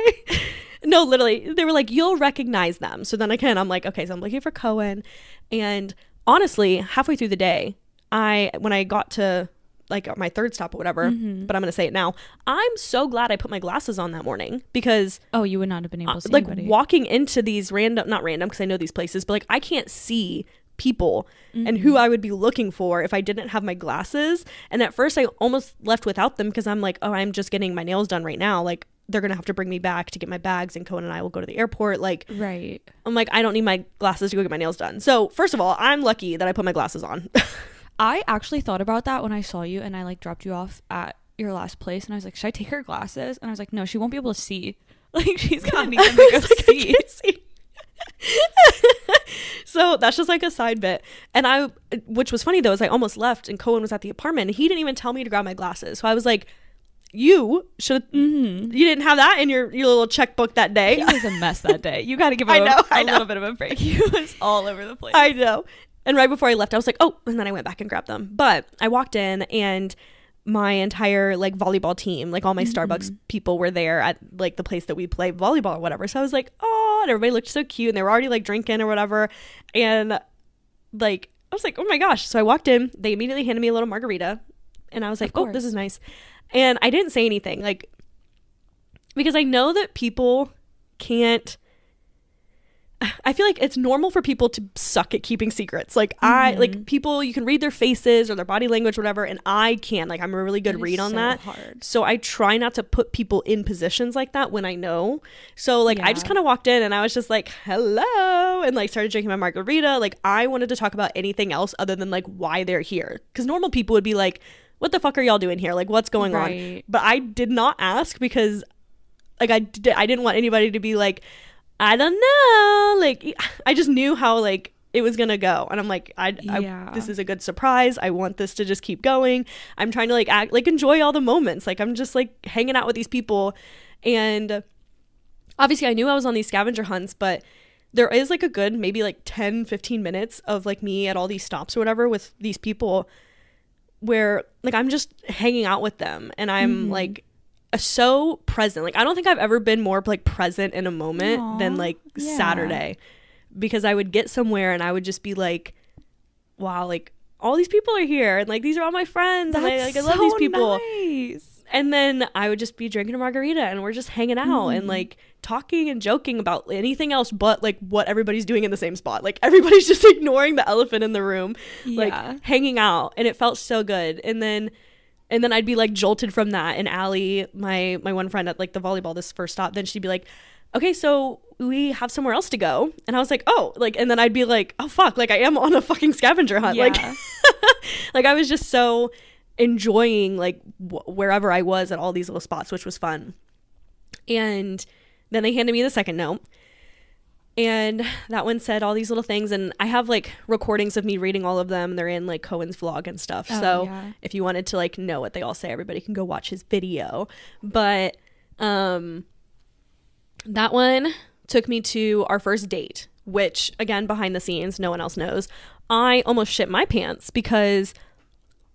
S1: No, literally, they were like, you'll recognize them. So then again, I'm like, okay, so I'm looking for Kohen. And honestly, halfway through the day, I, when I got to like my third stop or whatever,
S2: Mm-hmm.
S1: but I'm going to say it now, I'm so glad I put my glasses on that morning because
S2: Oh, you would not have been able
S1: uh,
S2: to see
S1: like
S2: anybody.
S1: walking into these random, not random because I know these places, but like I can't see people and
S2: Mm-hmm.
S1: who I would be looking for if I didn't have my glasses. And at first, I almost left without them because I'm like, oh, I'm just getting my nails done right now. Like they're gonna have to bring me back to get my bags, and Kohen and I will go to the airport. Like
S2: right.
S1: I'm like, I don't need my glasses to go get my nails done. So first of all, I'm lucky that I put my glasses on.
S2: I actually thought about that when I saw you and I like dropped you off at your last place and I was like, should I take her glasses? And I was like, no, she won't be able to see. Like she's gonna need them to go
S1: like,
S2: see.
S1: can't see. so that's just like a side bit. And I, which was funny though, is I almost left and Kohen was at the apartment and he didn't even tell me to grab my glasses. So I was like, you should
S2: Mm-hmm.
S1: you didn't have that in your your little checkbook that day.
S2: He was a mess that day. You got to give him
S1: I
S2: a-
S1: know,
S2: a
S1: I know.
S2: little bit of a break. He was all over the place.
S1: I know. And right before I left, I was like, oh, and then I went back and grabbed them. But I walked in and my entire like volleyball team, like all my Starbucks people were there at like the place that we play volleyball or whatever. So I was like, oh, and everybody looked so cute and they were already like drinking or whatever. And like, I was like, oh my gosh. So I walked in, they immediately handed me a little margarita and I was like, oh, this is nice. And I didn't say anything, like, because I know that people can't I feel like it's normal for people to suck at keeping secrets. Like I
S2: Mm-hmm.
S1: like people you can read their faces or their body language whatever and I can't. Like I'm a really good read on
S2: so
S1: that.
S2: hard.
S1: So I try not to put people in positions like that when I know. So like I just kind of walked in and I was just like, "Hello." And like started drinking my margarita. Like I wanted to talk about anything else other than like why they're here. Cuz normal people would be like, "What the fuck are y'all doing here? Like what's going on?" But I did not ask because like I did, I didn't want anybody to be like I don't know. Like I just knew how like it was gonna go. And I'm like I,
S2: Yeah.
S1: I this is a good surprise. I want this to just keep going. I'm trying to like act like enjoy all the moments. Like I'm just like hanging out with these people. And obviously I knew I was on these scavenger hunts but there is like a good maybe like 10 15 minutes of like me at all these stops or whatever with these people where like I'm just hanging out with them and I'm
S2: Mm-hmm.
S1: like uh, so present. Like I don't think I've ever been more like present in a moment
S2: Aw,
S1: than like
S2: yeah.
S1: Saturday because I would get somewhere and I would just be like wow, like all these people are here and like these are all my friends and I like I love these people.
S2: Nice.
S1: And then I would just be drinking a margarita and we're just hanging out and like talking and joking about anything else but like what everybody's doing in the same spot. Like everybody's just ignoring the elephant in the room,
S2: Yeah.
S1: like hanging out. And it felt so good. And then and then I'd be like jolted from that. And Allie, my my one friend at like the volleyball, this first stop, then she'd be like, Okay, so we have somewhere else to go. And I was like, Oh, like and then I'd be like, Oh fuck, like I am on a fucking scavenger hunt. Like
S2: Yeah.
S1: like I was just so enjoying like wh- wherever I was at all these little spots, which was fun. And then they handed me the second note. And that one said all these little things. And I have like recordings of me reading all of them. They're in like Kohen's vlog and stuff.
S2: Oh,
S1: so
S2: yeah.
S1: if you wanted to like know what they all say, everybody can go watch his video. But um that one took me to our first date, which again behind the scenes, no one else knows. I almost shit my pants because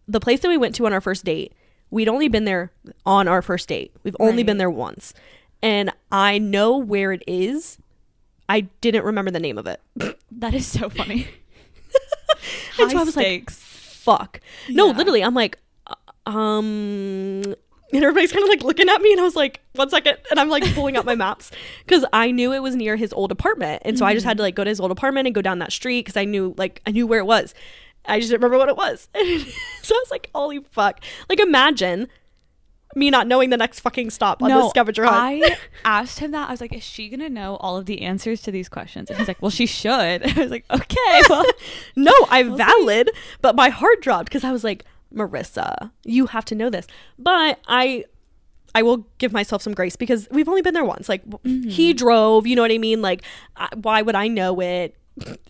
S1: the place that we went to on our first date, we'd only been there on our first date. We've only been there once. And I know where it is. I didn't remember the name of it.
S2: That is so funny.
S1: And so
S2: High
S1: I was like,
S2: stakes.
S1: fuck. No,
S2: Yeah.
S1: literally, I'm like, uh, um, and everybody's kind of like looking at me, and I was like, one second, and I'm like pulling out my maps because I knew it was near his old apartment, and so I just had to like go to his old apartment and go down that street because I knew like I knew where it was. I just didn't remember what it was, so I was like, holy fuck! Like imagine me not knowing the next fucking stop on this scavenger hunt.
S2: I asked him that. I was like, "Is she gonna know all of the answers to these questions?" And he's like, "Well, she should." I was like, "Okay, well,
S1: no, I valid, but my heart dropped because I was like, Marissa, you have to know this. But I I will give myself some grace because we've only been there once. Like w mm-hmm. he drove, you know what I mean? Like I, why would I know it?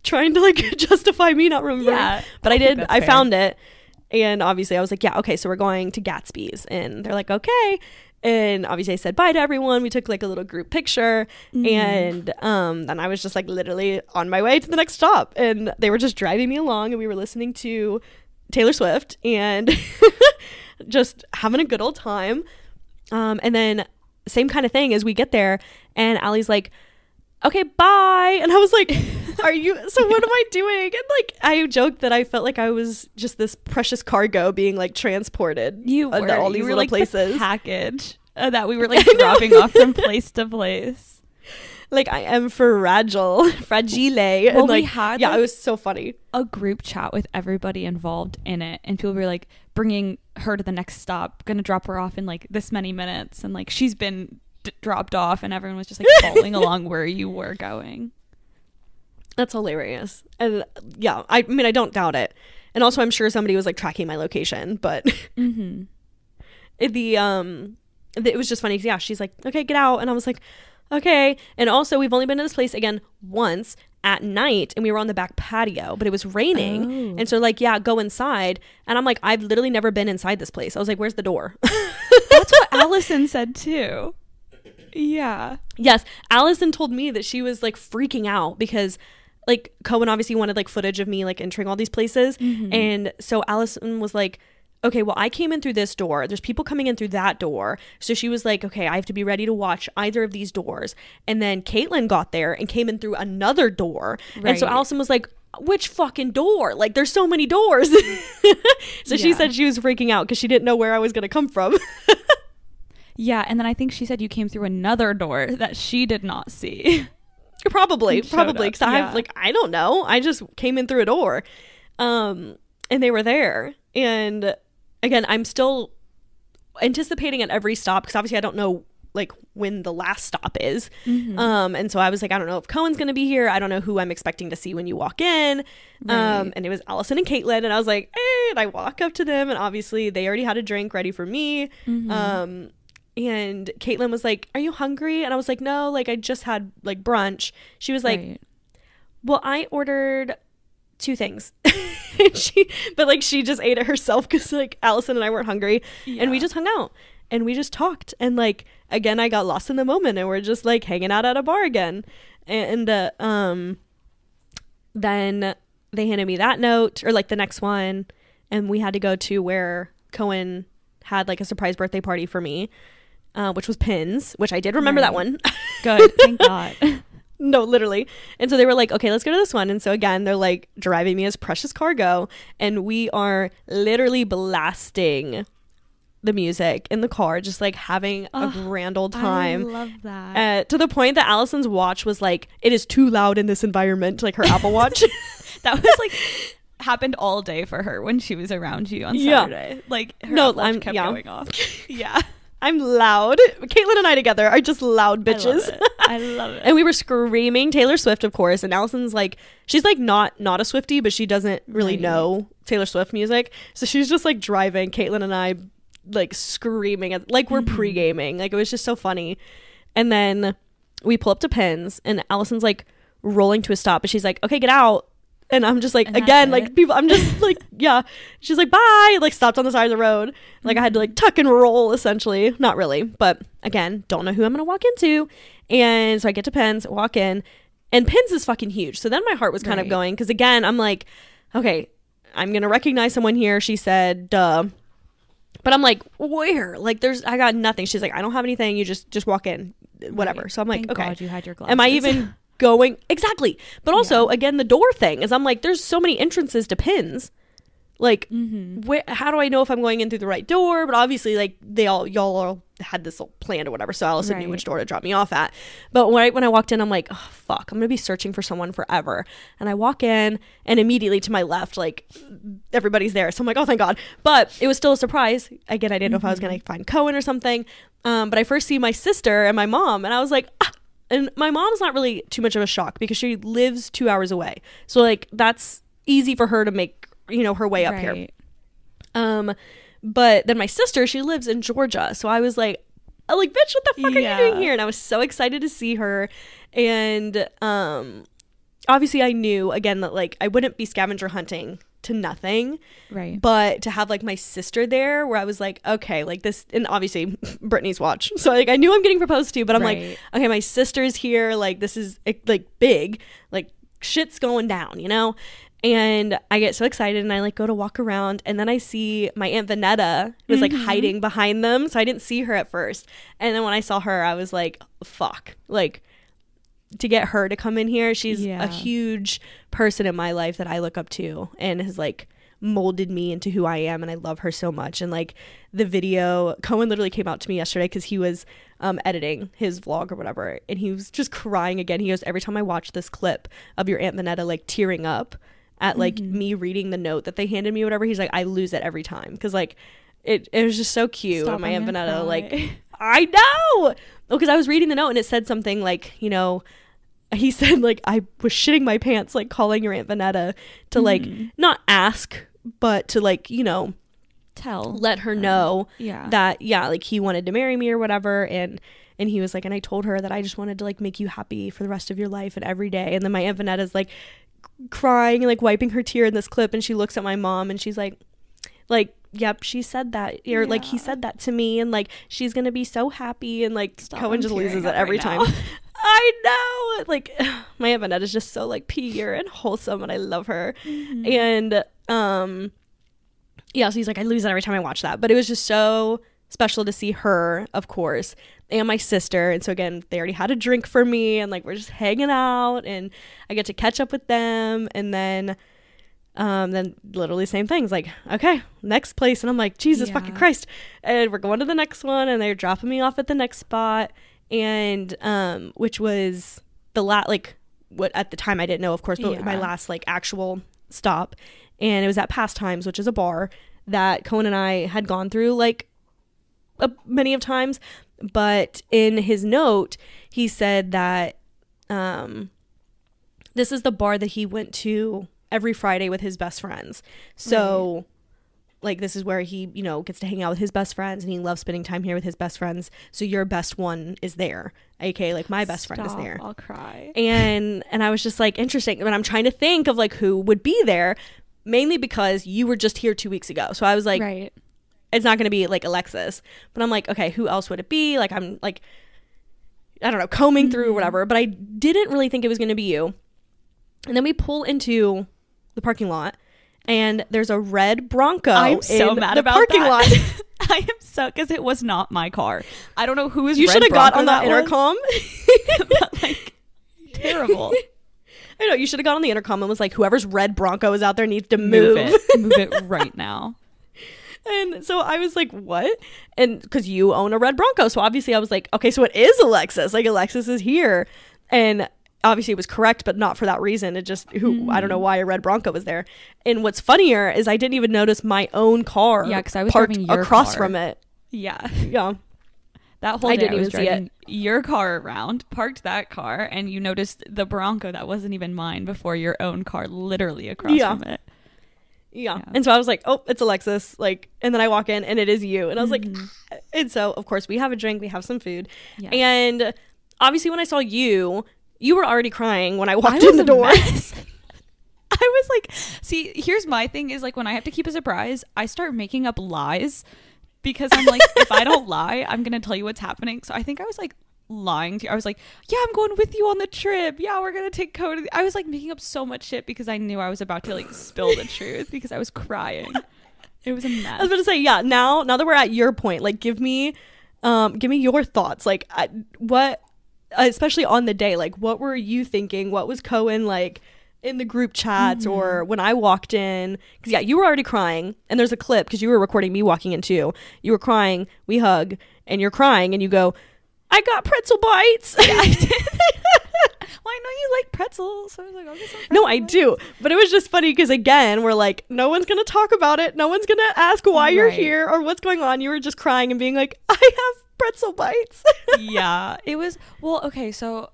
S1: Trying to like justify me not remembering.
S2: Yeah,
S1: but I,
S2: I
S1: did. I
S2: fair.
S1: found it. And obviously I was like, yeah, okay, so we're going to Gatsby's and they're like, "Okay." And obviously I said bye to everyone. We took like a little group picture and um then I was just like literally on my way to the next stop and they were just driving me along and we were listening to Taylor Swift and just having a good old time. Um, and then same kind of thing as we get there and Allie's like, okay, bye. And I was like, are you, so what am I doing? And like, I joked that I felt like I was just this precious cargo being like transported
S2: you were
S1: all these
S2: you were
S1: little
S2: like
S1: places.
S2: package uh, that we were like dropping off from place to place."
S1: like I am fragile, fragile. and
S2: Well, we
S1: like,
S2: had,
S1: yeah,
S2: like-
S1: it was so funny.
S2: a group chat with everybody involved in it and people were like bringing her to the next stop gonna drop her off in like this many minutes and like she's been d- dropped off and everyone was just like following along where you were going
S1: That's hilarious. And yeah, I mean, I don't doubt it. And also, I'm sure somebody was like tracking my location, but
S2: mm-hmm.
S1: the um, it was just funny. Yeah, she's like, okay, get out, and I was like, okay. And also, we've only been to this place again once at night, and we were on the back patio, but it was raining,
S2: Oh.
S1: and so like, yeah, go inside. And I'm like, I've literally never been inside this place. I was like, where's the door?
S2: that's what Allison said too. Yeah.
S1: Yes, Allison told me that she was like freaking out because like Kohen obviously wanted like footage of me like entering all these places. Mm-hmm. And so Allison was like, okay, well, I came in through this door. There's people coming in through that door. So she was like, okay, I have to be ready to watch either of these doors. And then Caitlin got there and came in through another door. And so Allison was like, which fucking door? Like, there's so many doors. so she said she was freaking out because she didn't know where I was going to come from.
S2: Yeah, and then I think she said you came through another door that she did not see.
S1: probably probably i
S2: yeah.
S1: like i don't know i just came in through a door um and they were there and again i'm still anticipating at every stop because obviously i don't know like when the last stop is
S2: Mm-hmm.
S1: um and so i was like i don't know if kohen's gonna be here i don't know who i'm expecting to see when you walk in um and it was allison and caitlin and i was like hey and i walk up to them and obviously they already had a drink ready for me
S2: Mm-hmm.
S1: um and Caitlin was like, "Are you hungry?" And I was like, "No, like I just had like brunch." She was like,
S2: Right.
S1: well, I ordered two things. and she, but like she just ate it herself because like Allison and I weren't hungry, and we just hung out and we just talked. And like again, I got lost in the moment, and we're just like hanging out at a bar again. And uh, um, then they handed me that note or like the next one, and we had to go to where Kohen had like a surprise birthday party for me. Uh, which was pins, which I did remember that one.
S2: Good. Thank God.
S1: No, literally. And so they were like, okay, let's go to this one. And so again, they're like driving me as precious cargo. And we are literally blasting the music in the car, just like having a grand old
S2: I
S1: time.
S2: love that.
S1: Uh, to the point that Allison's watch was like, it is too loud in this environment, like her Apple Watch.
S2: that was like happened all day for her when she was around you on
S1: Yeah.
S2: Saturday. Like her
S1: No,
S2: Apple Watch
S1: I'm-
S2: kept
S1: yeah.
S2: going off. Yeah.
S1: I'm loud. Caitlin and I together are just loud
S2: I love
S1: bitches.
S2: it. I love it.
S1: and we were screaming Taylor Swift, of course. And Allison's like, she's like not not a Swifty, but she doesn't really
S2: Right.
S1: know Taylor Swift music. So she's just like driving Caitlin and I, like screaming at like we're
S2: Mm-hmm.
S1: pre gaming. Like it was just so funny. And then we pull up to Pins, and Allison's like rolling to a stop, but she's like, "Okay, get out." And I'm just like,
S2: And
S1: again, like people, I'm just like, yeah. She's like, bye. Like stopped on the side of the road. Like I had to like tuck and roll essentially. Not really, but again, don't know who I'm gonna walk into. And so I get to Pins, walk in, and Pins is fucking huge. So then my heart was kind of going because again, I'm like, okay, I'm gonna recognize someone here. She said, duh. But I'm like, where? Like, there's, I got nothing. She's like, I don't have anything. You just, just walk in, whatever.
S2: Right.
S1: So I'm like,
S2: Thank
S1: okay.
S2: God you had your glasses.
S1: Am I even going exactly? But also, again, the door thing is, I'm like, there's so many entrances to pins. Like,
S2: Mm-hmm.
S1: where? How do I know if I'm going in through the right door? But obviously, like they all, y'all all had this little plan or whatever, so Allison knew
S2: Right.
S1: which door to drop me off at. But when I, when I walked in, I'm like, oh fuck, I'm gonna be searching for someone forever. And I walk in, and immediately to my left, like everybody's there. So I'm like, oh thank God. But it was still a surprise. Again, I didn't know if I was gonna find Kohen or something. Um, but I first see my sister and my mom, and I was like, ah. And my mom's not really too much of a shock because she lives two hours away. So like that's easy for her to make you know her way up here. Um, but then my sister, she lives in Georgia, so I was like, I'm like, bitch, what the fuck are you doing here? And I was so excited to see her, and um, obviously I knew again that like I wouldn't be scavenger hunting to nothing,
S2: Right.
S1: but to have like my sister there, where I was like, okay, like this, and obviously Brittany's watch, so like I knew I'm getting proposed to, but I'm like, okay, my sister's here, like this is like big, like shit's going down, you know. And I get so excited and I like go to walk around and then I see my Aunt Vanetta was like
S2: Mm-hmm.
S1: hiding behind them. So I didn't see her at first. And then when I saw her, I was like, fuck. Like to get her to come in here, she's
S2: Yeah.
S1: a huge person in my life that I look up to and has like molded me into who I am and I love her so much. And like the video, Kohen literally came out to me yesterday because he was um, editing his vlog or whatever and he was just crying again. He goes, Every time I watch this clip of your Aunt Vanetta like tearing up at like me reading the note that they handed me or whatever, he's like, I lose it every time. Because like it, it was just so cute.
S2: Stop,
S1: my
S2: I'm
S1: Aunt Vanetta,
S2: cry.
S1: like, I know. Because I was reading the note and it said something like, you know, he said like I was shitting my pants like calling your Aunt Vanetta to like
S2: Mm-hmm.
S1: not ask but to like you know
S2: Tell.
S1: let her know
S2: yeah.
S1: that yeah like he wanted to marry me or whatever and and he was like and I told her that I just wanted to like make you happy for the rest of your life and every day and then my Aunt Vanetta's like crying and like wiping her tear in this clip and she looks at my mom and she's like like yep, she said that, or like he said that to me, and like she's gonna be so happy, and like
S2: Stop,
S1: Kohen
S2: I'm
S1: just loses it every
S2: right
S1: time. I know, like my aunt Vanette is just so like pure and wholesome, and I love her.
S2: Mm-hmm.
S1: And um, yeah, so he's like, I lose it every time I watch that, but it was just so special to see her, of course, and my sister. And so again, they already had a drink for me, and like we're just hanging out, and I get to catch up with them, and then um then literally same things like okay next place. And i'm like jesus fucking christ. And we're going to the next one and they're dropping me off at the next spot and um which was the lat like what at the time i didn't know of course but my last like actual stop and it was at pastimes which is a bar that kohen and i had gone through like a, many of times but in his note he said that um this is the bar that he went to every Friday with his best friends. So like this is where he, you know, gets to hang out with his best friends and he loves spending time here with his best friends. So your best one is there. aka like my best friend is there.
S2: I'll cry.
S1: And and I was just like interesting. And I'm trying to think of like who would be there mainly because you were just here 2 weeks ago. So I was like
S2: right.
S1: it's not going to be like Alexis. But I'm like, okay, who else would it be? Like I'm like I don't know, combing through or
S2: Mm-hmm.
S1: whatever, but I didn't really think it was going to be you. And then we pull into the parking lot and there's a red Bronco
S2: I'm so
S1: in
S2: mad
S1: the
S2: about
S1: parking
S2: that.
S1: lot.
S2: I am so because it was not my car. I don't know who is.
S1: you should have got on the intercom.
S2: but, like terrible.
S1: I know, you should have got on the intercom and was like whoever's red Bronco is out there needs to
S2: Move
S1: move.
S2: it. Move it right now.
S1: And so I was like, what? And because you own a red Bronco. So obviously I was like, okay, so it is Alexis. Like Alexis is here. And obviously it was correct, but not for that reason. It just, who, I don't know mm. why a red Bronco was there. And what's funnier is I didn't even notice my own car
S2: Yeah, 'cause I was
S1: parked across
S2: car.
S1: from it.
S2: Yeah.
S1: Yeah.
S2: That whole
S1: I didn't
S2: I
S1: even see it.
S2: your car around, parked that car, and you noticed the Bronco that wasn't even mine before your own car literally across
S1: Yeah.
S2: from it.
S1: Yeah.
S2: Yeah.
S1: And so I was like, oh, it's Alexis. Like, and then I walk in and it is you. And I was like, mm-hmm. and so of course we have a drink, we have some food.
S2: Yes.
S1: And obviously when I saw you, you were already crying when I walked
S2: I
S1: in the door.
S2: I was like, see, here's my thing is like when I have to keep a surprise, I start making up lies because I'm like, if I don't lie, I'm gonna tell you what's happening. So I think I was like lying to you. I was like, yeah, I'm going with you on the trip. Yeah, we're gonna take Cody. I was like making up so much shit because I knew I was about to like spill the truth because I was crying. It was a mess.
S1: I was about to say, yeah. Now, now that we're at your point, like, give me, um, give me your thoughts. Like, I, what, especially on the day, like, what were you thinking? What was Kohen like in the group chats or mm-hmm. when I walked in? Because yeah, you were already crying, and there's a clip because you were recording me walking in too. You were crying. We hug, and you're crying, and you go, "I got pretzel bites."
S2: Well, I know you like pretzels, so I was like, I'll get some.
S1: No, I do. But it was just funny because again, we're like, no one's gonna talk about it. No one's gonna ask why you're here or what's going on. You were just crying and being like, I have pretzel bites.
S2: yeah, it was well. Okay, so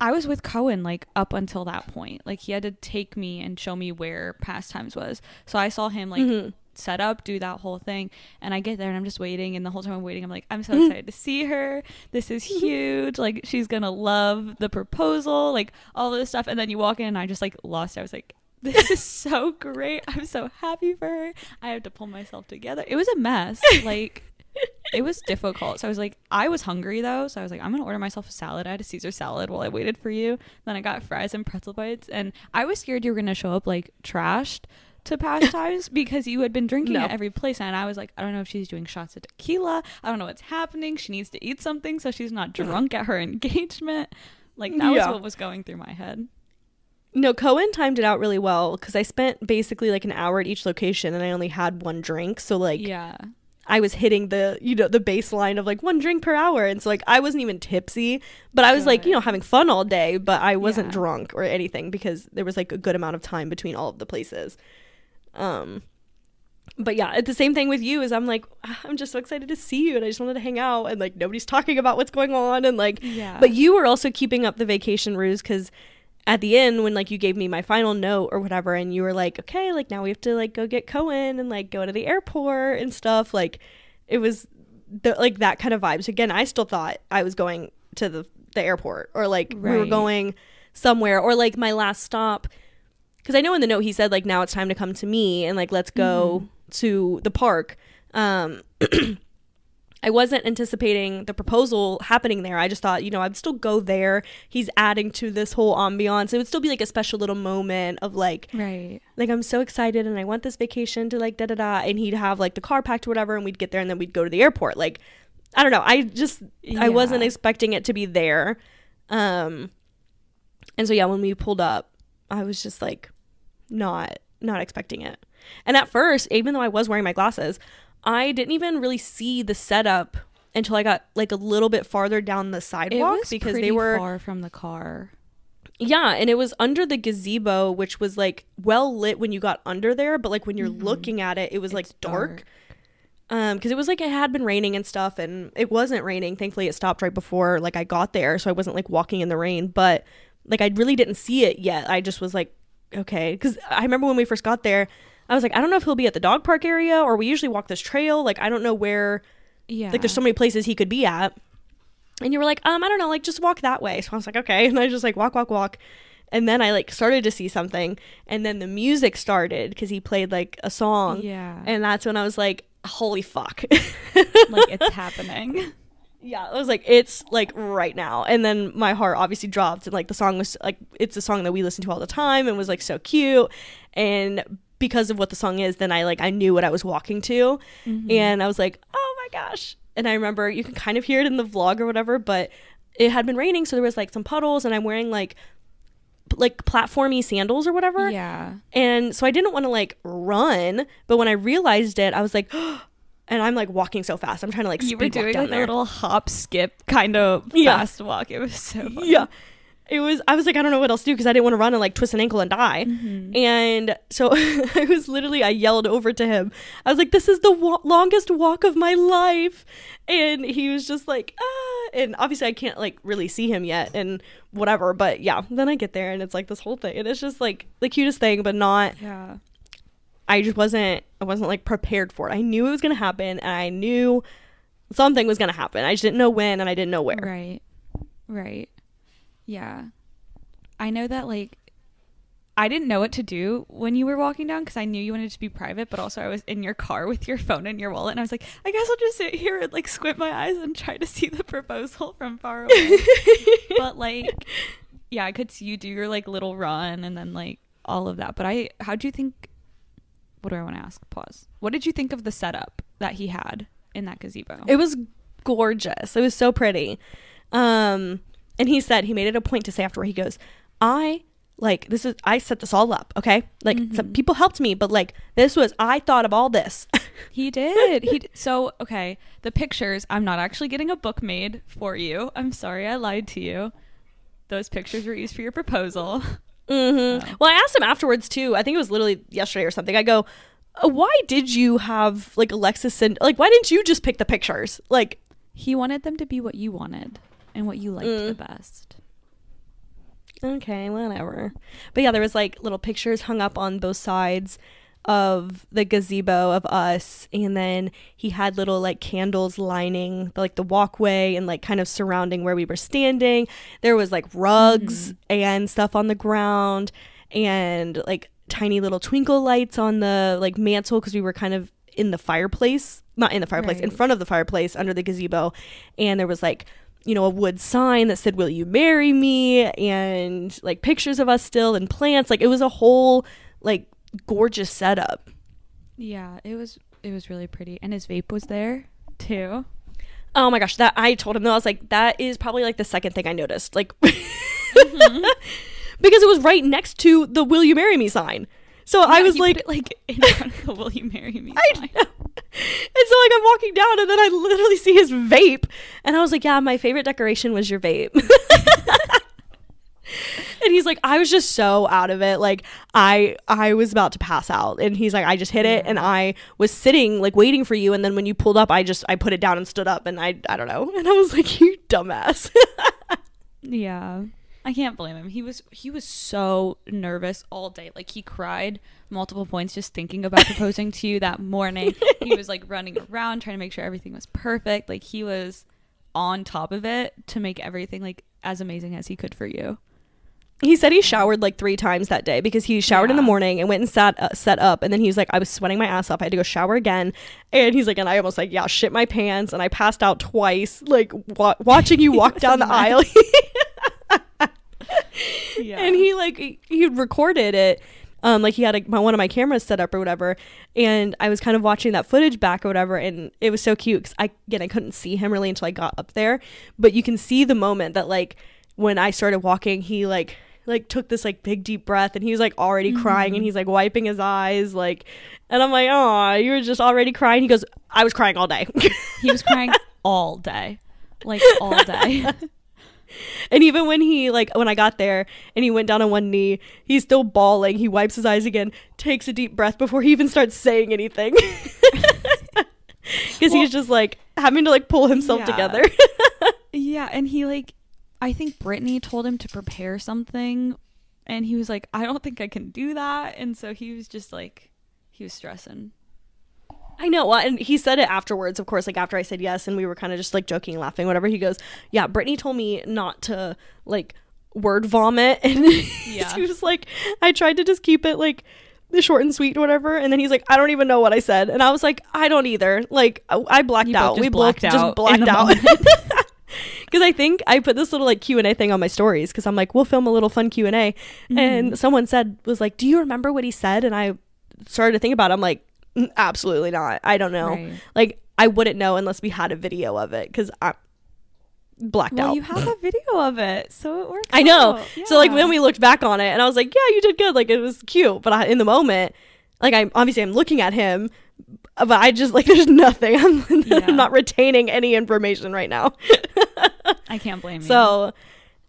S2: I was with Kohen like up until that point. Like he had to take me and show me where pastimes was. So I saw him like
S1: Mhm.
S2: set up, do that whole thing, and I get there and I'm just waiting. And the whole time I'm waiting, I'm like, I'm so
S1: Mm-hmm.
S2: excited to see her. This is huge. Like she's gonna love the proposal. Like all this stuff. And then you walk in, and I just like lost. it. I was like. This is so great. I'm so happy for her. I have to pull myself together. It was a mess. Like it was difficult. So I was like, I was hungry though. So I was like, I'm gonna order myself a salad. I had a Caesar salad while I waited for you. Then I got fries and pretzel bites, and I was scared you were gonna show up like trashed to pastimes because you had been drinking
S1: No.
S2: at every place, and I was like, I don't know if she's doing shots of tequila. I don't know what's happening. She needs to eat something so she's not drunk at her engagement. Like that was what was going through my head.
S1: no, Kohen timed it out really well because I spent basically like an hour at each location and I only had one drink. So like
S2: Yeah.
S1: I was hitting the you know the baseline of like one drink per hour, and so like I wasn't even tipsy, but I was like you know having fun all day, but I wasn't
S2: Yeah.
S1: drunk or anything because there was like a good amount of time between all of the places. Um, but yeah, it's the same thing with you. Is I'm like "Ah, I'm just so excited to see you, and I just wanted to hang out, and like nobody's talking about what's going on, and like
S2: Yeah.
S1: but you were also keeping up the vacation ruse because at the end when like you gave me my final note or whatever and you were like okay like now we have to like go get kohen and like go to the airport and stuff like it was the, like that kind of vibes. Again i still thought i was going to the, the airport or like we were going somewhere or like my last stop. Because i know in the note he said like now it's time to come to me and like let's go to the park, um, I wasn't anticipating the proposal happening there. I just thought, you know, I'd still go there. He's adding to this whole ambiance. It would still be like a special little moment of like,
S2: Right.
S1: like I'm so excited and I want this vacation to like da da da. And he'd have like the car packed or whatever, and we'd get there and then we'd go to the airport. Like, I don't know. I just I wasn't expecting it to be there. Um, and so yeah, when we pulled up, I was just like, not not expecting it. And at first, even though I was wearing my glasses, I didn't even really see the setup until I got like a little bit farther down the sidewalk because they were
S2: far from the car.
S1: yeah, and it was under the gazebo, which was like well lit when you got under there, but like when you're looking at it, it was like
S2: It's
S1: dark. Um, because it was like it had been raining and stuff, and it wasn't raining. Thankfully, it stopped right before like I got there, so I wasn't like walking in the rain. But like I really didn't see it yet. I just was like, okay, because I remember when we first got there, I was like, I don't know if he'll be at the dog park area or we usually walk this trail. Like I don't know where
S2: Yeah.
S1: like there's so many places he could be at. And you were like um i don't know like just walk that way. So i was like okay. And i just like walk walk walk. And then i like started to see something. And then the music started because he played like a song.
S2: Yeah.
S1: and that's when i was like holy fuck.
S2: Like it's happening.
S1: yeah i was like it's like right now. And then my heart obviously dropped. And like the song was like it's a song that we listen to all the time and was like so cute. And because of what the song is then i like i knew what i was walking to
S2: Mm-hmm.
S1: and i was like oh my gosh and i remember you can kind of hear it in the vlog or whatever but it had been raining so there was like some puddles and i'm wearing like like platformy sandals or whatever
S2: Yeah.
S1: and so I didn't want to like run, but when I realized it, I was like, and I'm like walking so fast. I'm trying to like
S2: You
S1: speed
S2: were doing
S1: down
S2: like
S1: there.
S2: a little hop skip kind of
S1: Yeah.
S2: fast walk. It was so funny.
S1: yeah. It was. I was like, I don't know what else to do because I didn't want to run and like twist an ankle and die.
S2: Mm-hmm.
S1: And so I was literally, I yelled over to him. I was like, "This is the wa- longest walk of my life," and he was just like, "Ah!" And obviously, I can't like really see him yet, and whatever. But yeah, then I get there and it's like this whole thing, and it's just like the cutest thing, but not
S2: Yeah.
S1: I just wasn't I wasn't like prepared for it. I knew it was gonna happen and I knew something was gonna happen. I just didn't know when and I didn't know where.
S2: Right. Right. Yeah. I know that like I didn't know what to do when you were walking down because I knew you wanted to be private, but also I was in your car with your phone and your wallet, and I was like, I guess I'll just sit here and like squint my eyes and try to see the proposal from far away. but like, yeah, I could see you do your like little run and then like all of that. But I, how do you think? What do I want to ask? Pause. What did you think of the setup that he had in that gazebo?
S1: It was gorgeous. It was so pretty. Um and he said he made it a point to say afterward, he goes, I like this is I set this all up, okay? Like some people helped me, but like this was I thought of all this.
S2: He did. He d- so okay. The pictures. I'm not actually getting a book made for you. I'm sorry, I lied to you. Those pictures were used for your proposal.
S1: Mm-hmm. Well, I asked him afterwards too. I think it was literally yesterday or something. I go, "Uh, "Why did you have like Alexis send? Like, why didn't you just pick the pictures? Like,
S2: He wanted them to be what you wanted and what you liked
S1: Mm.
S2: the best.
S1: okay, whatever." But yeah, there was like little pictures hung up on both sides of the gazebo of us, and then he had little like candles lining like the walkway and like kind of surrounding where we were standing. There was like rugs and stuff on the ground, and like tiny little twinkle lights on the like mantle because we were kind of in the fireplace not in the fireplace in front of the fireplace under the gazebo and there was like you know a wood sign that said will you marry me and like pictures of us still and plants like it was a whole like gorgeous setup
S2: Yeah, it was it was really pretty. And his vape was there too.
S1: oh my gosh that i told him though, i was like that is probably like the second thing i noticed like
S2: Mm-hmm.
S1: because it was right next to the will you marry me sign so i was like
S2: it, like in front of the will you marry me
S1: I know. And so like I'm walking down and then I literally see his vape and I was like, "Yeah, my favorite decoration was your vape." and he's like, "I was just so out of it. Like I I was about to pass out." And he's like, "I just hit it and I was sitting like waiting for you and then when you pulled up, I just I put it down and stood up and I I don't know." And I was like, "You dumbass."
S2: Yeah. I can't blame him. He was he was so nervous all day. Like he cried multiple points just thinking about proposing to you that morning. He was like running around trying to make sure everything was perfect. Like he was on top of it to make everything like as amazing as he could for you.
S1: he said he showered like three times that day because he showered in the morning and went and sat uh, set up and then he was like I was sweating my ass off I had to go shower again and he's like and I almost like yeah shit my pants and I passed out twice like wa- watching you walk down the aisle
S2: Yeah.
S1: and he like he- he recorded it um like he had a, my, one of my cameras set up or whatever and i was kind of watching that footage back or whatever and it was so cute because i again i couldn't see him really until i got up there but you can see the moment that like when i started walking he like like took this like big deep breath and he was like already crying and he's like wiping his eyes like and i'm like oh you were just already crying he goes i was crying all day
S2: he was crying all day. Like all day.
S1: And even when he like when I got there and he went down on one knee, he's still bawling. He wipes his eyes again, takes a deep breath before he even starts saying anything. Because he's just like having to like pull himself
S2: Yeah.
S1: together.
S2: Yeah, and he like I think Brittany told him to prepare something and he was like, I don't think I can do that and so he was just like he was stressing.
S1: I know. Well, and he said it afterwards, of course, like after I said yes, and we were kind of just like joking and laughing, whatever. He goes, Yeah, Brittany told me not to like word vomit. And
S2: Yeah.
S1: he was like, I tried to just keep it like short and sweet or whatever. And then he's like, I don't even know what I said. And I was like, I don't either. Like, I, blacked out. we
S2: blacked out
S1: just blacked out. because I think I put this little like Q and A thing on my stories because I'm like, we'll film a little fun Q and A,
S2: Mm-hmm.
S1: and someone said was like, do you remember what he said? And I started to think about. it. I'm like, "Mm, absolutely not. I don't know.
S2: Right.
S1: Like I wouldn't know unless we had a video of it because I blacked
S2: Well,
S1: out.
S2: you have a video of it, so it works.
S1: I know.
S2: out.
S1: So like when we looked back on it, and I was like, yeah, you did good. Like it was cute, but I, in the moment, like I obviously I'm looking at him. But I just like there's nothing. I'm,
S2: Yeah.
S1: I'm not retaining any information right now.
S2: I can't blame you.
S1: So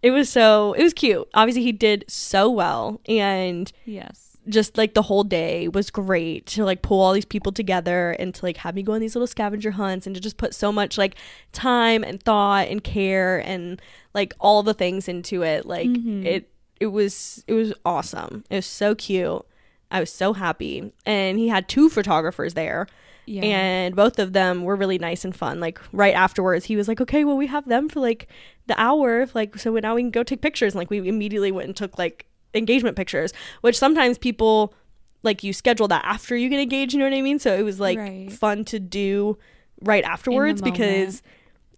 S1: it was so it was cute. Obviously he did so well and
S2: yes.
S1: Just like the whole day was great to like pull all these people together and to like have me go on these little scavenger hunts and to just put so much like time and thought and care and like all the things into it. Like
S2: Mhm.
S1: it it was it was awesome. It was so cute. I was so happy. And he had two photographers there
S2: Yeah.
S1: and both of them were really nice and fun like right afterwards he was like okay well we have them for like the hour like so now we can go take pictures and like we immediately went and took like engagement pictures which sometimes people like you schedule that after you get engaged you know what i mean so it was like
S2: Right.
S1: fun to do right afterwards because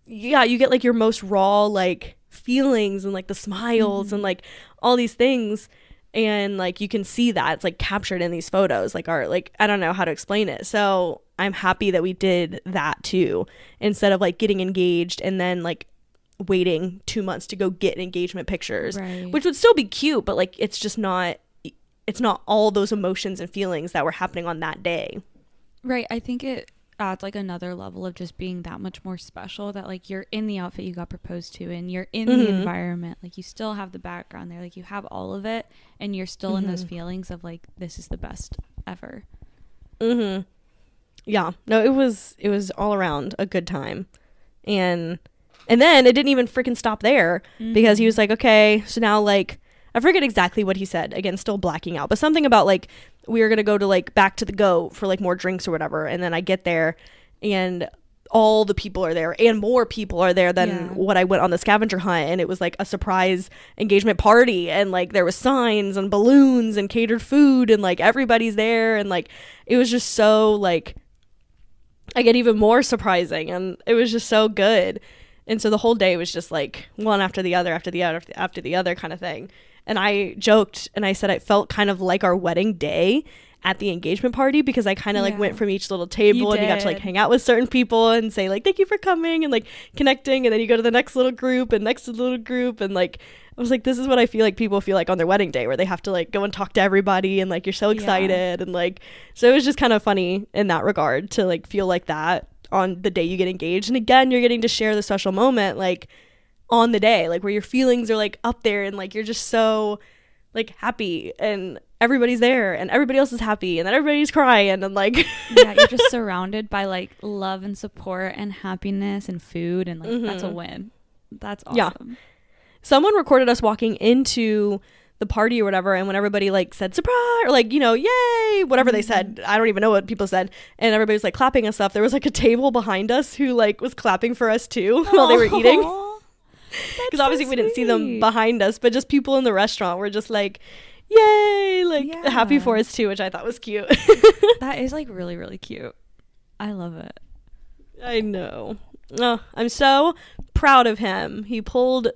S1: yeah you get like your most raw like feelings and like the smiles
S2: Mm-hmm.
S1: and like all these things and like you can see that it's like captured in these photos like our like i don't know how to explain it so i'm happy that we did that too instead of like getting engaged and then like waiting two months to go get engagement pictures
S2: Right.
S1: which would still be cute but like it's just not it's not all those emotions and feelings that were happening on that day
S2: Right. I think it adds like another level of just being that much more special that like you're in the outfit you got proposed to and you're in the
S1: Mhm.
S2: environment. Like you still have the background there. Like you have all of it and you're still in those
S1: Mhm.
S2: feelings of like this is the best ever.
S1: Mm-hmm. Yeah. No, it was it was all around a good time. And and then it didn't even freaking stop there because he mm-hmm. was like, okay, so now like I forget exactly what he said. Again, still blacking out, but something about like we are gonna go to like back to the goat for like more drinks or whatever. And then I get there and all the people are there and more people are there than
S2: Yeah.
S1: what I went on the scavenger hunt and it was like a surprise engagement party and like there was signs and balloons and catered food and like everybody's there and like it was just so like I get even more surprising and it was just so good. And so the whole day was just like one after the other after the other after the other kind of thing. And I joked and I said it felt kind of like our wedding day at the engagement party because I kind of like went from each little table
S2: You
S1: and you got to like hang out with certain people and say like thank you for coming and like connecting. And then you go to the next little group and next little group. And like I was like this is what I feel like people feel like on their wedding day where they have to like go and talk to everybody and like you're so
S2: Yeah.
S1: excited. And like so it was just kind of funny in that regard to like feel like that on the day you get engaged and again you're getting to share the special moment like on the day like where your feelings are like up there and like you're just so like happy and everybody's there and everybody else is happy and then everybody's crying and like
S2: yeah, you're just surrounded by like love and support and happiness and food and like that's a
S1: Mhm.
S2: win. That's awesome Yeah.
S1: someone recorded us walking into the party or whatever and when everybody like said surprise or like you know yay whatever they said mm-hmm. i don't even know what people said and everybody was like clapping and stuff there was like a table behind us who like was clapping for us too while they were eating because
S2: so
S1: obviously we didn't see them behind us, but just people in the restaurant were just like, "Yay!" Like happy for us too, which I thought was cute.
S2: That is like really really cute. I love it.
S1: I know. Oh, I'm so proud of him. He pulled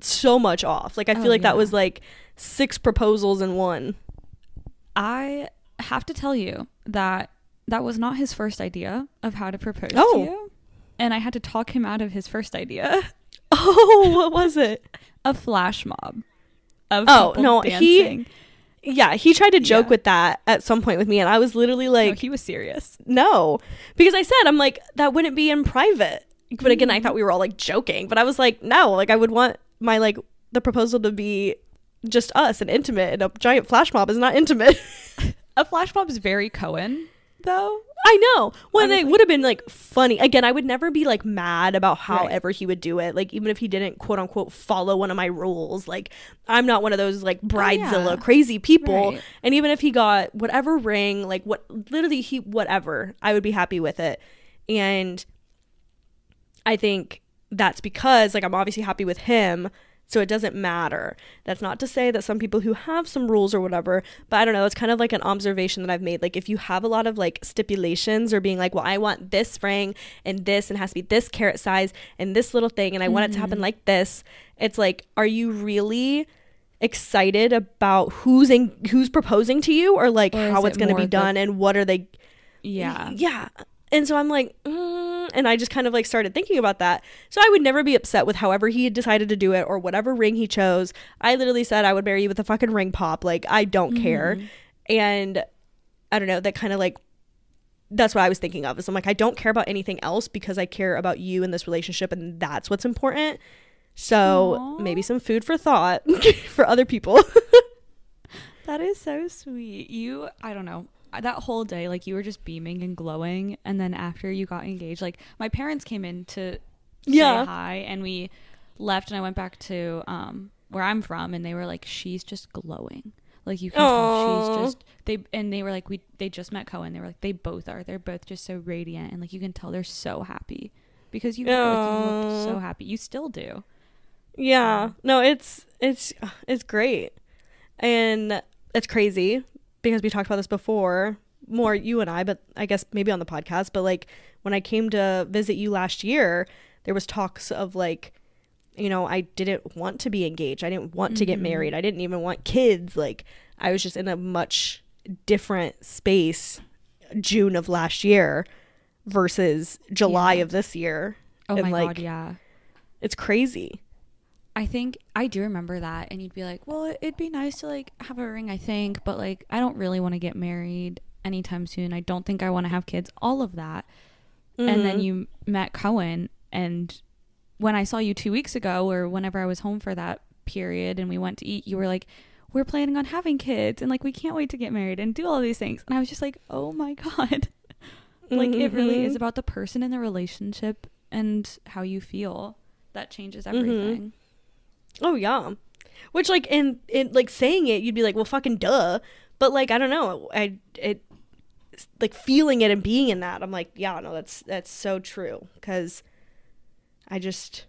S1: so much off. Like I oh, feel
S2: Oh,
S1: like that was like six proposals in one.
S2: I have to tell you that that was not his first idea of how to propose
S1: Oh.
S2: to you. And I had to talk him out of his first idea.
S1: Oh, what was it?
S2: A flash mob. Of
S1: Oh, no, he- Yeah, he tried to joke
S2: Yeah.
S1: with that at some point with me, and I was literally
S2: No,
S1: like,
S2: he was serious.
S1: no, because I said I'm like that wouldn't be in private. But again, I mm-hmm. thought we were all like joking, but I was like, no, like I would want my like the proposal to be just us and intimate, and a giant flash mob is not intimate.
S2: A flash mob is very Kohen, though.
S1: I know. Well,
S2: I
S1: it would have been like funny. Again, I would never be like mad about
S2: Right.
S1: however he would do it. Like even if he didn't quote unquote follow one of my rules. Like I'm not one of those like oh, bridezilla
S2: Oh, yeah.
S1: crazy people.
S2: Right.
S1: And even if he got whatever ring, like what literally he whatever, I would be happy with it. And I think that's because like I'm obviously happy with him. So it doesn't matter. That's not to say that some people who have some rules or whatever, but I don't know. It's kind of like an observation that I've made. Like if you have a lot of like stipulations or being like, well, I want this ring and this and it has to be this carat size and this little thing and I want it to
S2: Mm-hmm.
S1: happen like this. It's like, are you really excited about who's in who's proposing to you or like
S2: Or
S1: how it's going to be
S2: the-
S1: done and what are they
S2: Yeah.
S1: yeah. And so I'm like, mm, and I just kind of like started thinking about that. So I would never be upset with however he had decided to do it or whatever ring he chose. I literally said I would marry you with a fucking ring pop. Like I don't care.
S2: Mm-hmm.
S1: And I don't know, that kind of like that's what I was thinking of. Is I'm like, I don't care about anything else because I care about you in this relationship and that's what's important. So
S2: Aw.
S1: maybe some food for thought for other people.
S2: That is so sweet. You, I don't know. That whole day, like you were just beaming and glowing. And then after you got engaged, like my parents came in to
S1: Yeah.
S2: say hi and we left and I went back to um where I'm from and they were like, She's just glowing. Like you can tell she's just they and they were like we they just met Kohen. They were like they both are. They're both just so radiant and like you can tell they're so happy. Because you, like, you looked so happy. You still do.
S1: Yeah. No, it's it's it's great. And it's crazy because we talked about this before, more you and I, but I guess maybe on the podcast, but like when I came to visit you last year, there was talks of like you know, I didn't want to be engaged. I didn't want to get
S2: Mhm.
S1: married. I didn't even want kids. Like I was just in a much different space June of last year versus July
S2: Yeah.
S1: of this year.
S2: Oh
S1: And,
S2: my
S1: like,
S2: god, yeah.
S1: It's crazy.
S2: I think I do remember that, and you'd be like, "Well, it'd be nice to like have a ring, I think, but like I don't really want to get married anytime soon. I don't think I want to have kids. All of that." And then
S1: Mhm.
S2: you met Kohen, and when I saw you two weeks ago, or whenever I was home for that period, and we went to eat, you were like, "We're planning on having kids, and like we can't wait to get married and do all these things." And I was just like, "Oh my god!" like it really is
S1: Mhm.
S2: about the person in the relationship and how you feel. That changes
S1: Mhm.
S2: everything.
S1: Oh yeah. Which like in in like saying it, you'd be like, well, fucking duh. But like I don't know, I it like feeling it and being in that, I'm like, yeah, no, that's that's so true because I just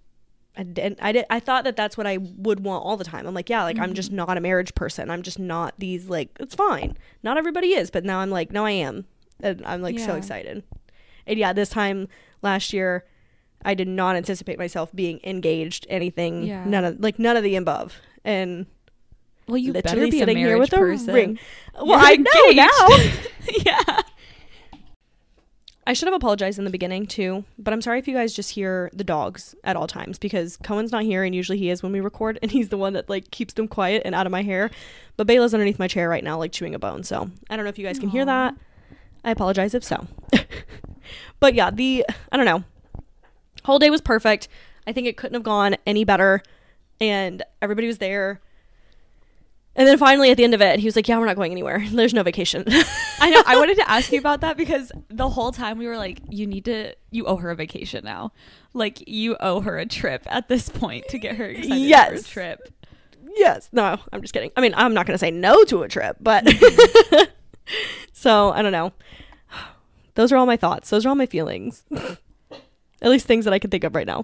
S1: I didn't I did I thought that that's what I would want all the time. I'm like, yeah, like I'm just mm-hmm. not a marriage person. I'm just not these like it's fine. Not everybody is, but now I'm like, no, I am, and I'm like so excited. And yeah, this time last year. I did not anticipate myself being engaged, anything,
S2: Yeah.
S1: none of like none of the above, and
S2: Well, you better be a
S1: sitting here
S2: marriage
S1: with a
S2: person.
S1: ring. Well,
S2: You're
S1: I know now.
S2: yeah.
S1: I should have apologized in the beginning too, but I'm sorry if you guys just hear the dogs at all times because Kohen's not here and usually he is when we record and he's the one that like keeps them quiet and out of my hair. But Bayla's underneath my chair right now like chewing a bone. So, I don't know if you guys can hear that. I apologize if so. but yeah, the I don't know. Whole day was perfect. I think it couldn't have gone any better and everybody was there. And then finally at the end of it, he was like, "Yeah, we're not going anywhere. There's no vacation."
S2: I know. I wanted to ask you about that because the whole time we were like, you need to, you owe her a vacation now. Like, you owe her a trip at this point to get her excited for a
S1: Yes.
S2: trip.
S1: Yes. No, I'm just kidding. I mean, I'm not going to say no to a trip, but so I don't know. Those are all my thoughts. Those are all my feelings. At least things that I can think of right now.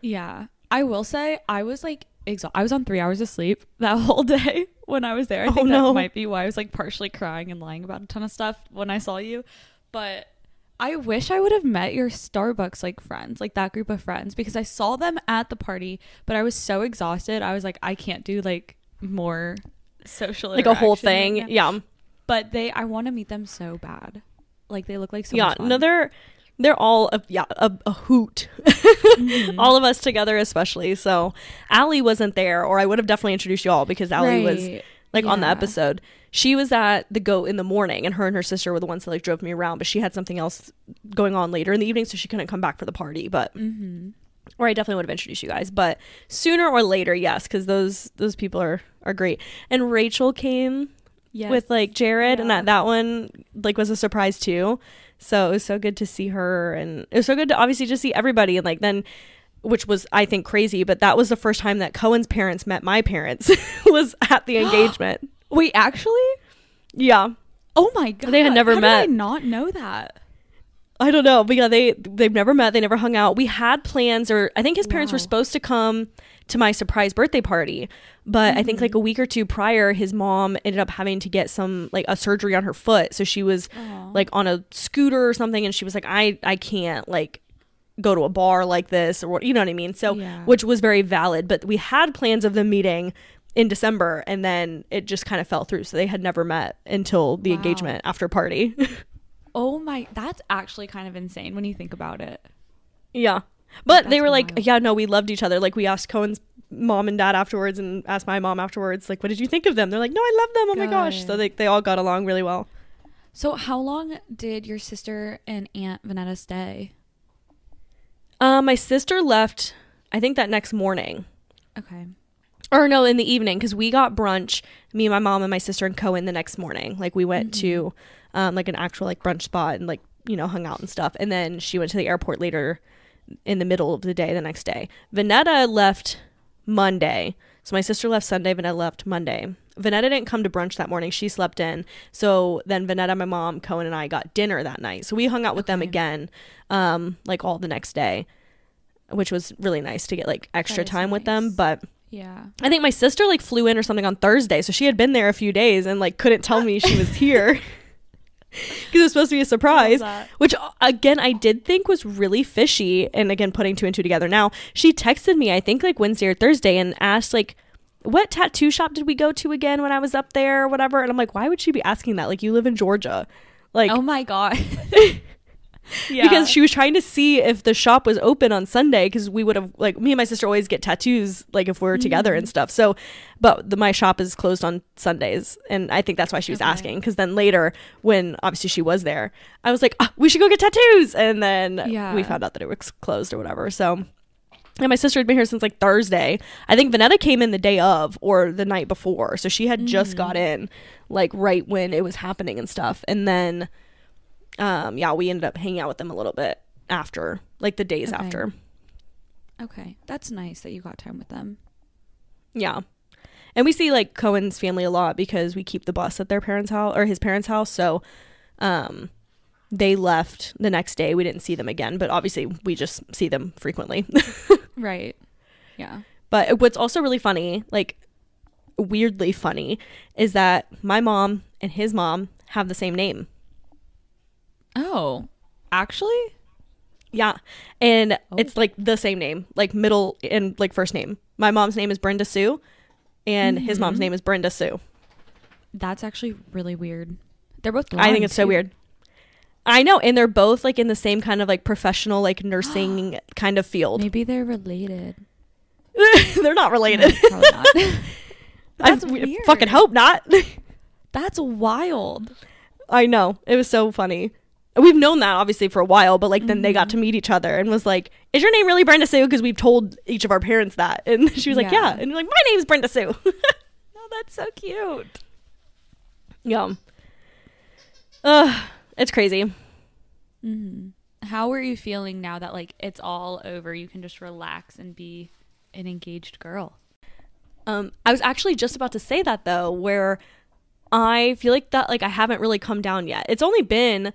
S2: Yeah. I will say I was like exhausted. I was on three hours of sleep that whole day when I was there. I
S1: Oh,
S2: think
S1: no.
S2: that might be why I was like partially crying and lying about a ton of stuff when I saw you. But I wish I would have met your Starbucks like friends, like that group of friends, because I saw them at the party, but I was so exhausted. I was like, I can't do like more social
S1: like a whole
S2: right
S1: thing. yeah.
S2: But they, I want to meet them so bad. Like they look like so
S1: yeah.
S2: much fun.
S1: No, they're they're all a, yeah a, a hoot.
S2: Mm-hmm.
S1: all of us together, especially. So Allie wasn't there, or I would have definitely introduced you all because Allie was
S2: Right.
S1: like on the episode. She was at the goat in the morning, and her and her sister were the ones that like drove me around. But she had something else going on later in the evening, so she couldn't come back for the party. But
S2: Mm-hmm.
S1: or I definitely would have introduced you guys. But sooner or later, yes, because those those people are are great. And Rachel came
S2: Yes.
S1: with like Jared, and that that one like was a surprise too. So it was so good to see her, and it was so good to obviously just see everybody, and like then. Which was, I think, crazy, but that was the first time that Kohen's parents met my parents. was at the engagement.
S2: Wait, actually?
S1: Yeah,
S2: Oh my god.
S1: They had never
S2: How
S1: met.
S2: Did I not know that.
S1: I don't know, but yeah, they they've never met. They never hung out. We had plans, or I think his parents were supposed to come to my surprise birthday party, but I think
S2: Mm-hmm.
S1: like a week or two prior, his mom ended up having to get some like a surgery on her foot, so she was
S2: Aw.
S1: like on a scooter or something, and she was like, I I can't like go to a bar like this or what you know what I mean. So
S2: Yeah.
S1: which was very valid, but we had plans of them meeting in December, and then it just kind of fell through. So they had never met until the
S2: Wow.
S1: engagement after party.
S2: Oh my, that's actually kind of insane when you think about it.
S1: Yeah. But they were like, yeah, no, we loved each other. Like we asked Kohen's mom and dad afterwards and asked my mom afterwards, like, what did you think of them? They're like, no, I love them. Oh my gosh. So they, they all got along really well.
S2: So, how long did your sister and Aunt Vanetta stay?
S1: Uh, my sister left, I think that next morning.
S2: Okay.
S1: Or no, in the evening, because we got brunch, me, and my mom, and my sister and Kohen the next morning. Like we went to um, like an actual like brunch spot and like, you know, hung out and stuff. And then she went to the airport later in the middle of the day the next day. Vanetta left Monday. So my sister left Sunday, Vanetta left Monday. Vanetta didn't come to brunch that morning. She slept in. So then Vanetta, my mom, Kohen, and I got dinner that night. So we hung out with them again, um, like all the next day, which was really nice to get like extra time with them. But
S2: Yeah.
S1: I think my sister like flew in or something on Thursday. So she had been there a few days and like couldn't tell me she was here. Because it was supposed to be a surprise which again I did think was really fishy and again putting two and two together. Now she texted me I think like Wednesday or Thursday and asked like what tattoo shop did we go to again when I was up there or whatever? And I'm like why would she be asking that? Like you live in Georgia. Like
S2: oh my god. yeah.
S1: because she was trying to see if the shop was open on Sunday because we would have like me and my sister always get tattoos like if we're together
S2: Mm-hmm.
S1: and stuff. So, but the, my shop is closed on Sundays, and I think that's why she was
S2: Okay.
S1: asking. Because then later, when obviously she was there, I was like, ah, we should go get tattoos, and then
S2: Yeah.
S1: we found out that it was closed or whatever. So. And my sister had been here since like Thursday. I think Vanetta came in the day of or the night before. So she had just got
S2: Mm-hmm.
S1: in like right when it was happening and stuff. And then um yeah we ended up hanging out with them a little bit after like the days
S2: Okay.
S1: after
S2: okay, that's nice that you got time with them.
S1: yeah and we see like kohen's family a lot because we keep the bus at their parents house or his parents house so um they left the next day we didn't see them again but obviously we just see them frequently
S2: Right. Yeah.
S1: but what's also really funny like weirdly funny is that my mom and his mom have the same name
S2: Oh, actually?
S1: Yeah. And
S2: Oh.
S1: it's like the same name, like middle and like first name. My mom's name is Brenda Sue and his mom's
S2: Mhm.
S1: name is Brenda Sue.
S2: That's actually really weird. They're both.
S1: I think it's so weird. I know, and they're both like in the same kind of like professional like nursing kind of field.
S2: Maybe they're related.
S1: they're not related.
S2: No, probably not.
S1: I
S2: That's
S1: w-
S2: weird.
S1: fucking hope not.
S2: That's wild.
S1: I know. It was so funny. We've known that obviously for a while, but like then they got to meet each other and was like, "Is your name really Brenda Sue?" Because we've told each of our parents that, and she was like,
S2: Yeah.
S1: "Yeah," and you're like, "My name's Brenda Sue."
S2: No, that's so cute.
S1: yeah. Ugh, it's crazy.
S2: Mm-hmm. How are you feeling now that like it's all over? You can just relax and be an engaged girl.
S1: Um, I was actually just about to say that though, where I feel like that like I haven't really come down yet. It's only been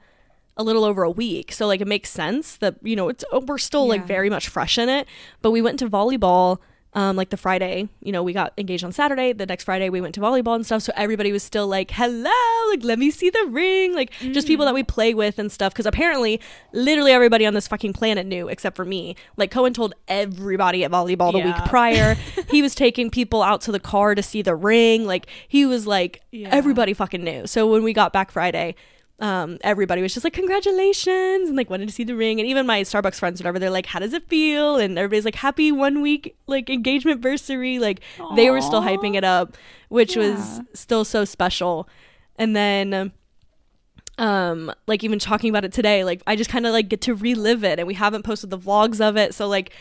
S1: a little over a week. So like it makes sense that, you know, it's oh, we're still like very much fresh in it. But we went to volleyball um like the Friday, you know, we got engaged on Saturday. The next Friday we went to volleyball and stuff. So everybody was still like, "Hello, like let me see the ring." Like just people that we play with and stuff cuz apparently literally everybody on this fucking planet knew except for me. Like Kohen told everybody at volleyball the
S2: Yeah.
S1: week prior. he was taking people out to the car to see the ring. Like he was like
S2: Yeah.
S1: everybody fucking knew. So when we got back Friday, um, everybody was just like, congratulations, and like wanted to see the ring. And even my Starbucks friends, whatever, they're like, how does it feel? And everybody's like, happy one week like engagement versary. Like they were still hyping it up, which was still so special. And then um like even talking about it today like i just kind of like get to relive it and we haven't posted the vlogs of it so like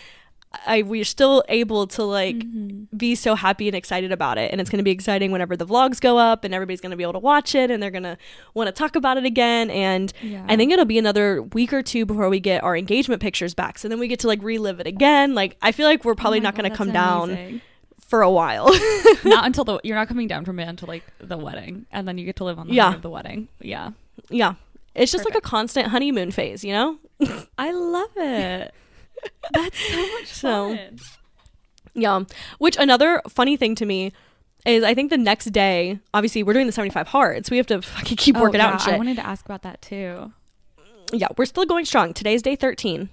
S1: i we're still able to like mm-hmm. be so happy and excited about it. And it's going to be exciting whenever the vlogs go up and everybody's going to be able to watch it and they're going to want to talk about it again. And
S2: Yeah.
S1: i think it'll be another week or two before we get our engagement pictures back. So then we get to like relive it again. Like i feel like we're oh probably
S2: Oh
S1: not going to come
S2: that's
S1: down for a while.
S2: Not until the you're not coming down from it until like the wedding, and then you get to live on the
S1: Yeah.
S2: of the wedding. Yeah,
S1: yeah. It's just like a constant honeymoon phase you know?
S2: I love it. That's so much
S1: So-
S2: fun.
S1: Yeah. Which another funny thing to me is I think the next day, obviously we're doing the 75 hard, so we have to fucking keep working
S2: oh,
S1: out and shit.
S2: I wanted to ask about that too.
S1: yeah, we're still going strong. Today's day 13.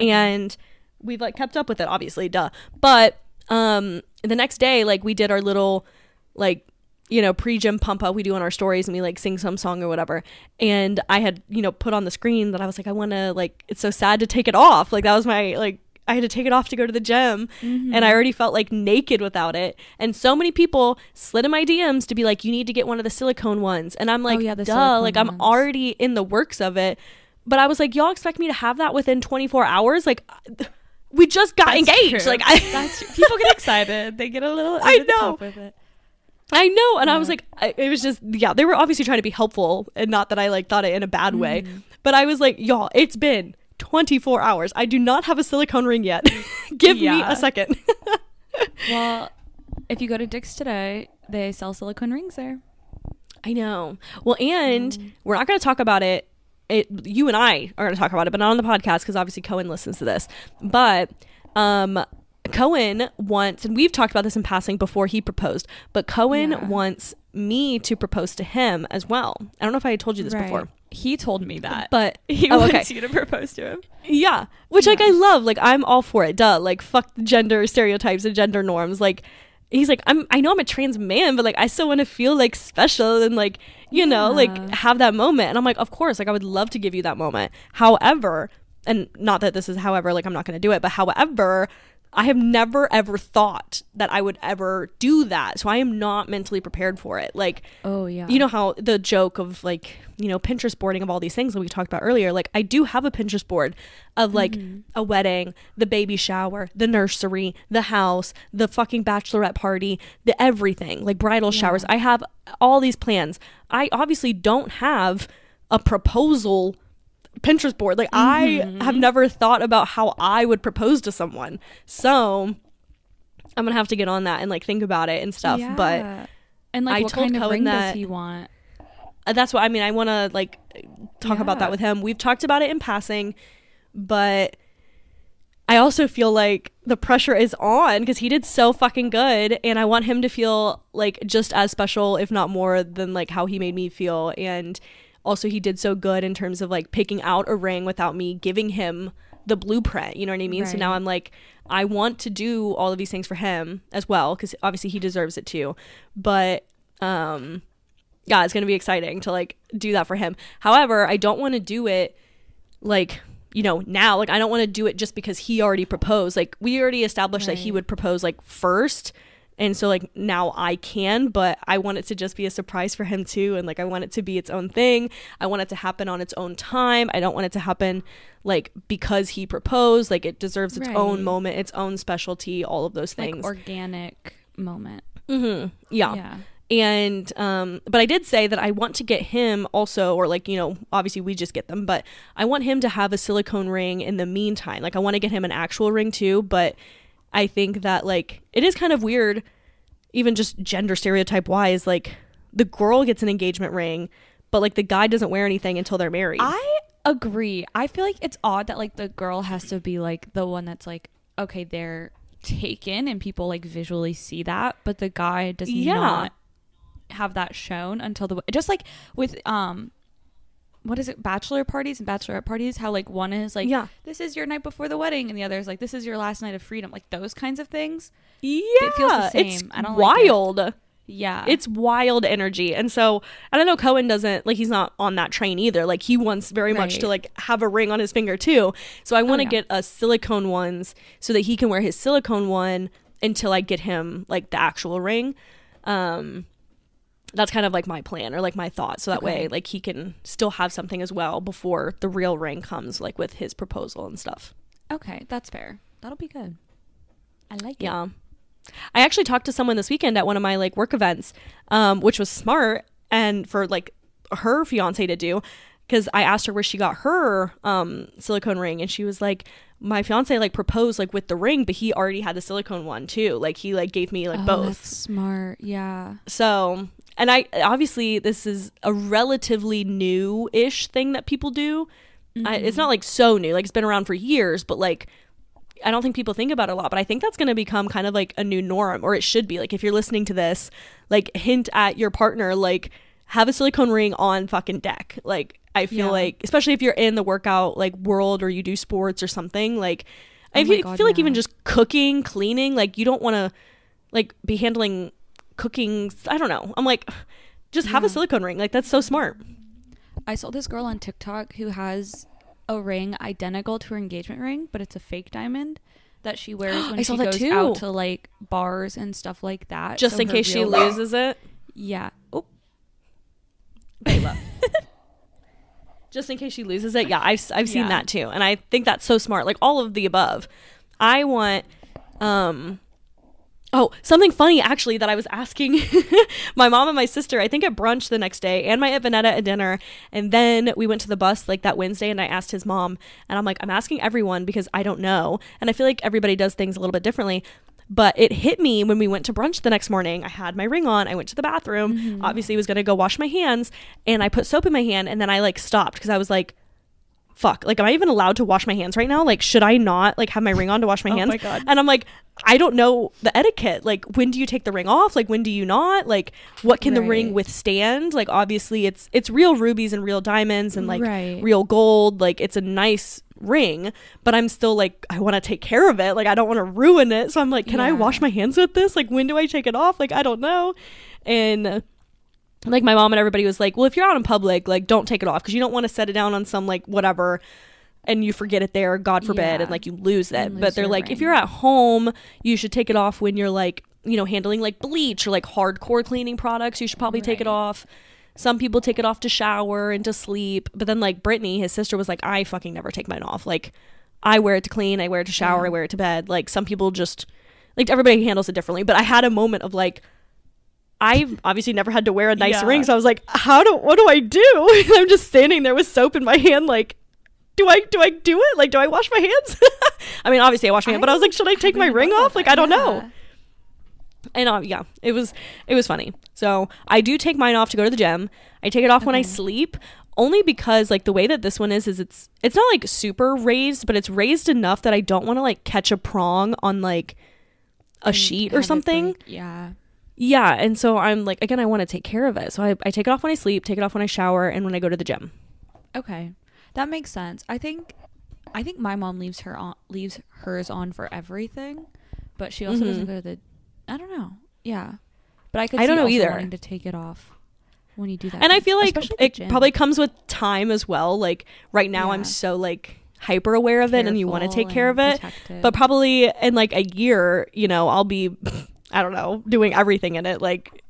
S1: And we've like kept up with it, obviously, duh. But um the next day, like we did our little like you know, pre-gym pump up we do on our stories and we like sing some song or whatever. And I had, you know, put on the screen that I was like, I wanna like it's so sad to take it off. Like that was my like I had to take it off to go to the gym
S2: Mm-hmm.
S1: and I already felt like naked without it. And so many people slid in my DMs to be like, you need to get one of the silicone ones. And I'm like,
S2: Oh, yeah, the
S1: duh, like I'm already in the works of it. But I was like, y'all expect me to have that within 24 hours? Like, we just got
S2: That's
S1: engaged.
S2: true.
S1: Like, I,
S2: That's people get excited. They get a little.
S1: I know.
S2: Top With it.
S1: I know. And I was like, I, it was just, yeah, they were obviously trying to be helpful and not that I like thought it in a bad way.
S2: Mm-hmm.
S1: But I was like, y'all, it's been 24 hours. I do not have a silicone ring yet. Give me a second.
S2: Well, if you go to Dick's today, they sell silicone rings there.
S1: I know. Well, and
S2: Mm.
S1: we're not going to talk about it. It you and I are going to talk about it, but not on the podcast because obviously Kohen listens to this. But um, Kohen wants, and we've talked about this in passing before he proposed, but Kohen
S2: Yeah.
S1: wants me to propose to him as well. I don't know if I had told you this before,
S2: He told me that.
S1: but
S2: he
S1: oh,
S2: wants
S1: okay.
S2: you to propose to him.
S1: Yeah, which like I love. Like I'm all for it. Duh. Like fuck the gender stereotypes and gender norms. Like he's like I'm. I know I'm a trans man, but like I still want to feel like special and like you know like have that moment. And I'm like, of course, like I would love to give you that moment. However, and not that this is however like I'm not going to do it, but however. I have never ever thought that I would ever do that. So I am not mentally prepared for it. Like
S2: Oh yeah.
S1: you know how the joke of like you know pinterest boarding of all these things that we talked about earlier like i do have a pinterest board of like mm-hmm. a wedding the baby shower the nursery the house the fucking bachelorette party the everything like bridal showers i have all these plans i obviously don't have a proposal pinterest board like i have never thought about how i would propose to someone so i'm gonna have to get on that and like think about it and stuff but
S2: and like
S1: I
S2: what kind of
S1: Kohen
S2: ring
S1: that-
S2: does he want?
S1: Uh, that's what I mean. I want to like talk about that with him. We've talked about it in passing, but I also feel like the pressure is on because he did so fucking good, and I want him to feel like just as special, if not more, than like how he made me feel. And also, he did so good in terms of like picking out a ring without me giving him the blueprint. You know what I mean? So now I'm like, I want to do all of these things for him as well because obviously he deserves it too. But um yeah, it's gonna be exciting to like do that for him. However, I don't want to do it like you know now. Like I don't want to do it just because he already proposed. Like we already established that he would propose like first, and so like now I can, but I want it to just be a surprise for him too. And like I want it to be its own thing. I want it to happen on its own time. I don't want it to happen like because he proposed. Like it deserves its own moment, its own specialty, all of those things.
S2: Like organic moment.
S1: hmm Yeah
S2: Yeah.
S1: and um but i did say that i want to get him also or like you know obviously we just get them but i want him to have a silicone ring in the meantime like i want to get him an actual ring too but i think that like it is kind of weird even just gender stereotype wise like the girl gets an engagement ring but like the guy doesn't wear anything until they're married
S2: I agree. I feel like it's odd that like the girl has to be like the one that's like, okay, they're taken and people like visually see that, but the guy does
S1: Yeah.
S2: not have that shown until the just like with um what is it bachelor parties and bachelorette parties how like one is like
S1: Yeah.
S2: this is your night before the wedding and the other is like this is your last night of freedom like those kinds of things
S1: Yeah, It
S2: feels the
S1: it's.
S2: I don't like it.
S1: wild.
S2: yeah
S1: it's wild energy, and so I don't know. Kohen doesn't like he's not on that train either. Like he wants very much to like have a ring on his finger too. So I want to
S2: yeah.
S1: get a silicone ones so that he can wear his silicone one until I get him like the actual ring. Um, that's kind of like my plan or like my thought. So that way, like he can still have something as well before the real ring comes, like with his proposal and stuff.
S2: okay that's fair that'll be good i like it
S1: Yeah. I actually talked to someone this weekend at one of my like work events, um, which was smart and for like her fiance to do because I asked her where she got her um, silicone ring and she was like, my fiance like proposed like with the ring, but he already had the silicone one too. Like he like gave me like
S2: Oh,
S1: both.
S2: that's smart yeah
S1: So, and I obviously this is a relatively new-ish thing that people do. I, it's not like so new, like it's been around for years, but like I don't think people think about it a lot. But I think that's going to become kind of like a new norm, or it should be. Like if you're listening to this, like hint at your partner, like have a silicone ring on fucking deck. Like I feel
S2: Yeah.
S1: like, especially if you're in the workout like world or you do sports or something, like I
S2: Oh my
S1: feel,
S2: God,
S1: feel like even just cooking, cleaning, like you don't want to like be handling cooking. I don't know. I'm like, just have a silicone ring. Like that's so smart.
S2: I saw this girl on TikTok who has a ring identical to her engagement ring, but it's a fake diamond that she wears when she goes
S1: too.
S2: out to like bars and stuff like that.
S1: Just
S2: So
S1: in case she loses it.
S2: Yeah. Oh,
S1: just in case she loses it. Yeah, I've, I've seen
S2: Yeah.
S1: that too. And I think that's so smart. Like all of the above. I want, um, oh, something funny actually that I was asking my mom and my sister, I think at brunch the next day and my Aunt Vanetta at dinner. And then we went to the bus like that Wednesday and I asked his mom and I'm like, I'm asking everyone because I don't know. And I feel like everybody does things a little bit differently. But it hit me when we went to brunch the next morning. I had my ring on. I went to the bathroom. Mm-hmm. Obviously, was going to go wash my hands. And I put soap in my hand. And then I like stopped because I was like, fuck. Like, am I even allowed to wash my hands right now? Like, should I not like have my ring on to wash my
S2: Oh
S1: hands?
S2: my God.
S1: And I'm like, I don't know the etiquette. Like, when do you take the ring off? Like, when do you not? Like, what can the ring withstand? Like, obviously, it's it's real rubies and real diamonds and like
S2: Right.
S1: real gold. Like, it's a nice ring, but I'm still like, I want to take care of it. Like, I don't want to ruin it. So I'm like, can I wash my hands with this? Like, when do I take it off? Like, I don't know. And like my mom and everybody was like, well, if you're out in public, like, don't take it off because you don't want to set it down on some like whatever. And you forget it there, God forbid,
S2: Yeah.
S1: and like you lose it.
S2: And
S1: but they're like, if you're at home, you should take it off when you're like, you know, handling like bleach or like hardcore cleaning products. You should probably take it off. Some people take it off to shower and to sleep. But then like Brittany, his sister, was like, I fucking never take mine off. Like, I wear it to clean, I wear it to shower,
S2: Yeah.
S1: I wear it to bed. Like some people just like everybody handles it differently. But I had a moment of like, I've obviously never had to wear a nice
S2: Yeah.
S1: ring, so I was like, how do what do I do? I'm just standing there with soap in my hand, like, do I do I do it? Like, do I wash my hands? I mean, obviously I wash my hands, but I was like, should I take my ring off? Like. I don't know and uh, yeah it was it was funny so i do take mine off to go to the gym i take it off when i sleep only because like the way that this one is is it's it's not like super raised but it's raised enough that i don't want to like catch a prong on like a
S2: And
S1: sheet or something.
S2: Yeah.
S1: Yeah and so i'm like again i want to take care of it so I, I take it off when i sleep take it off when i shower and when i go to the gym
S2: Okay. That makes sense. I think I think my mom leaves her on leaves hers on for everything, but she also doesn't
S1: Mhm.
S2: go to the I don't know. Yeah. But I could
S1: I don't
S2: see
S1: know either.
S2: wanting to take it off when you do that.
S1: and i feel like
S2: Especially at the
S1: it
S2: gym.
S1: probably comes with time as well like right now i'm so like hyper aware of it and you want to take care of
S2: and
S1: it but probably in like a year you know i'll be i don't know doing everything in it like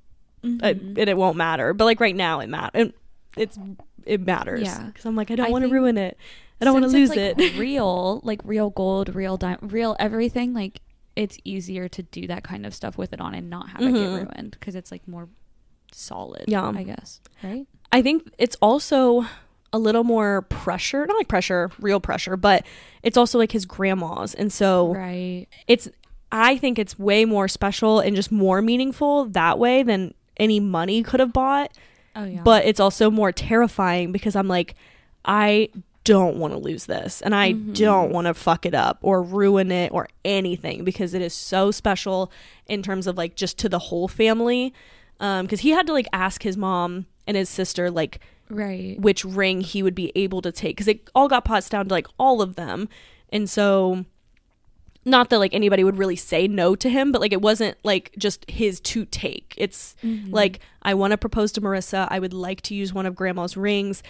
S1: uh,
S2: Mhm.
S1: and it won't matter but like right now it matters it's it matters
S2: Yeah.
S1: because i'm like i don't want to ruin it i don't want to lose
S2: it's,
S1: it
S2: real, like real gold, real diamond, real everything. Like it's easier to do that kind of stuff with it on and not have it
S1: Mhm.
S2: get ruined because it's like more solid.
S1: Yeah.
S2: I guess. Right.
S1: i think it's also a little more pressure not like pressure real pressure but it's also like his grandma's and so
S2: Right.
S1: it's i think it's way more special and just more meaningful that way than any money could have bought
S2: Oh yeah.
S1: but it's also more terrifying because I'm like, I don't want to lose this and I
S2: Mhm.
S1: don't want to fuck it up or ruin it or anything because it is so special in terms of like just to the whole family. Um, because he had to like ask his mom and his sister like
S2: Right.
S1: which ring he would be able to take because it all got passed down to like all of them and so not that like anybody would really say no to him but like it wasn't like just his to take. It's
S2: Mhm.
S1: like i want to propose to marissa. I would like to use one of grandma's rings.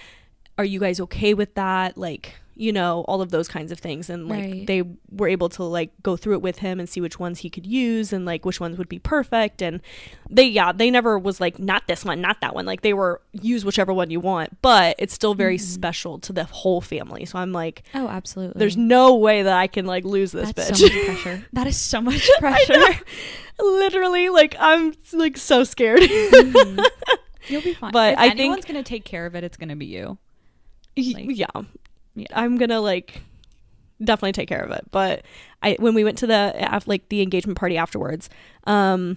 S1: Are you guys okay with that? Like you know all of those kinds of things and like
S2: Right.
S1: they were able to like go through it with him and see which ones he could use and like which ones would be perfect and they yeah they never was like not this one not that one like they were use whichever one you want but it's still very
S2: Mhm.
S1: special to the whole family so i'm like
S2: Oh, absolutely.
S1: there's no way that i can like lose this
S2: That's
S1: bitch
S2: so much pressure. That is so much pressure.
S1: literally like i'm like so scared
S2: Mhm. You'll be fine.
S1: But
S2: if
S1: I think-
S2: anyone's gonna take care of it, it's gonna be you. Like-
S1: yeah
S2: Yeah.
S1: i'm gonna like definitely take care of it. But i when we went to the like the engagement party afterwards um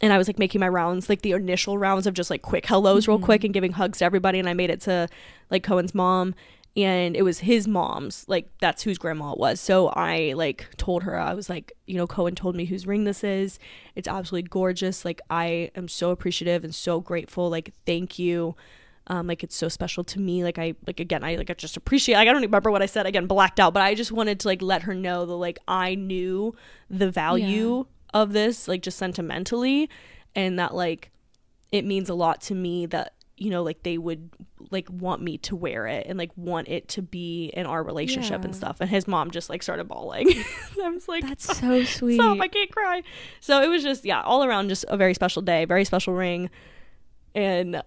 S1: and i was like making my rounds like the initial rounds of just like quick hellos real
S2: Mhm.
S1: quick and giving hugs to everybody and i made it to like kohen's mom and it was his mom's like that's whose grandma it was. So i like told her i was like you know cohen told me whose ring this is. It's absolutely gorgeous. Like i am so appreciative and so grateful. Like thank you um like it's so special to me. Like i like again i like i just appreciate like i don't remember what i said. Again blacked out but i just wanted to like let her know that like i knew the value of this like just sentimentally and that like it means a lot to me that you know like they would like want me to wear it and like want it to be in our relationship and stuff. And his mom just like started bawling. I was like
S2: That's so sweet.
S1: stop i can't cry. So it was just yeah all around just a very special day very special ring. And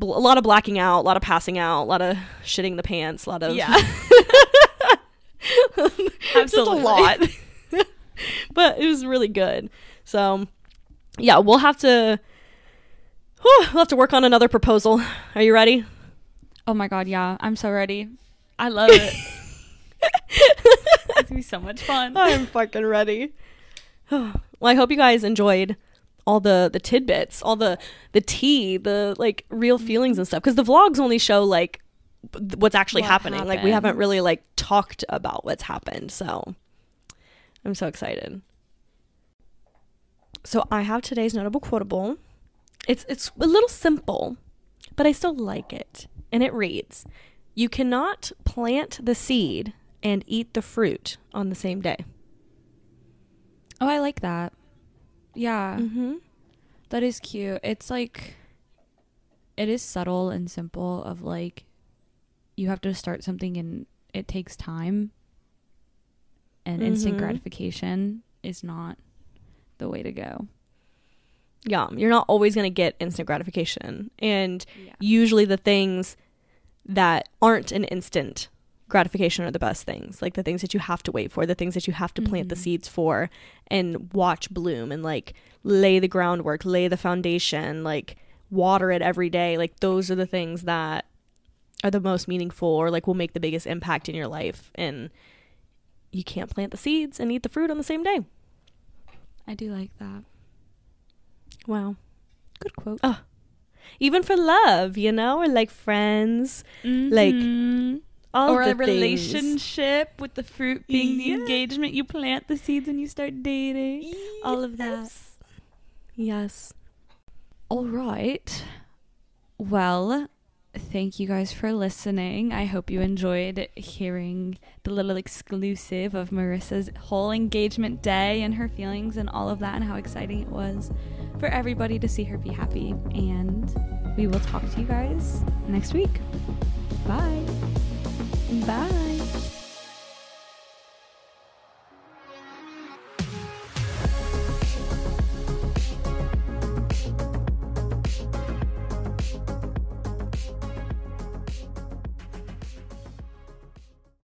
S1: a lot of blacking out a lot of passing out a lot of shitting the pants a lot of
S2: Yeah.
S1: just a lot but it was really good so yeah we'll have to whew, we'll have to work on another proposal are you ready
S2: Oh my god, yeah. I'm so ready. I love it. it's gonna be so much fun.
S1: I'm fucking ready. well, I hope you guys enjoyed all the the tidbits, all the the tea, the like real mm-hmm. feelings and stuff. Because the vlogs only show like what's actually
S2: What
S1: happening. Like we haven't really like talked about what's happened. So I'm so excited. So I have today's notable quotable. It's it's a little simple, but I still like it. And it reads, "You cannot plant the seed and eat the fruit on the same day."
S2: Oh, I like that. Yeah.
S1: Mm-hmm.
S2: That is cute. It's like it is subtle and simple of like you have to start something and it takes time and instant
S1: Mhm.
S2: gratification is not the way to go.
S1: Yeah, you're not always going to get instant gratification. And
S2: Yeah.
S1: usually the things that aren't an instant gratification are the best things. Like the things that you have to wait for, the things that you have to plant the
S2: Mhm.
S1: seeds for and watch bloom and like lay the groundwork, lay the foundation, like water it every day. Like those are the things that are the most meaningful or like will make the biggest impact in your life. And you can't plant the seeds and eat the fruit on the same day.
S2: I do like that.
S1: Wow.
S2: Good quote. Oh.
S1: Even for love, you know, or like friends, like,
S2: Mhm.
S1: All
S2: or
S1: the
S2: a
S1: things.
S2: relationship with the fruit being the engagement. You plant the seeds and you start dating. All of that.
S1: Yes. Yes.
S2: All right. Well, thank you guys for listening. I hope you enjoyed hearing the little exclusive of Marissa's whole engagement day and her feelings and all of that and how exciting it was for everybody to see her be happy. And we will talk to you guys next week. Bye. Bye.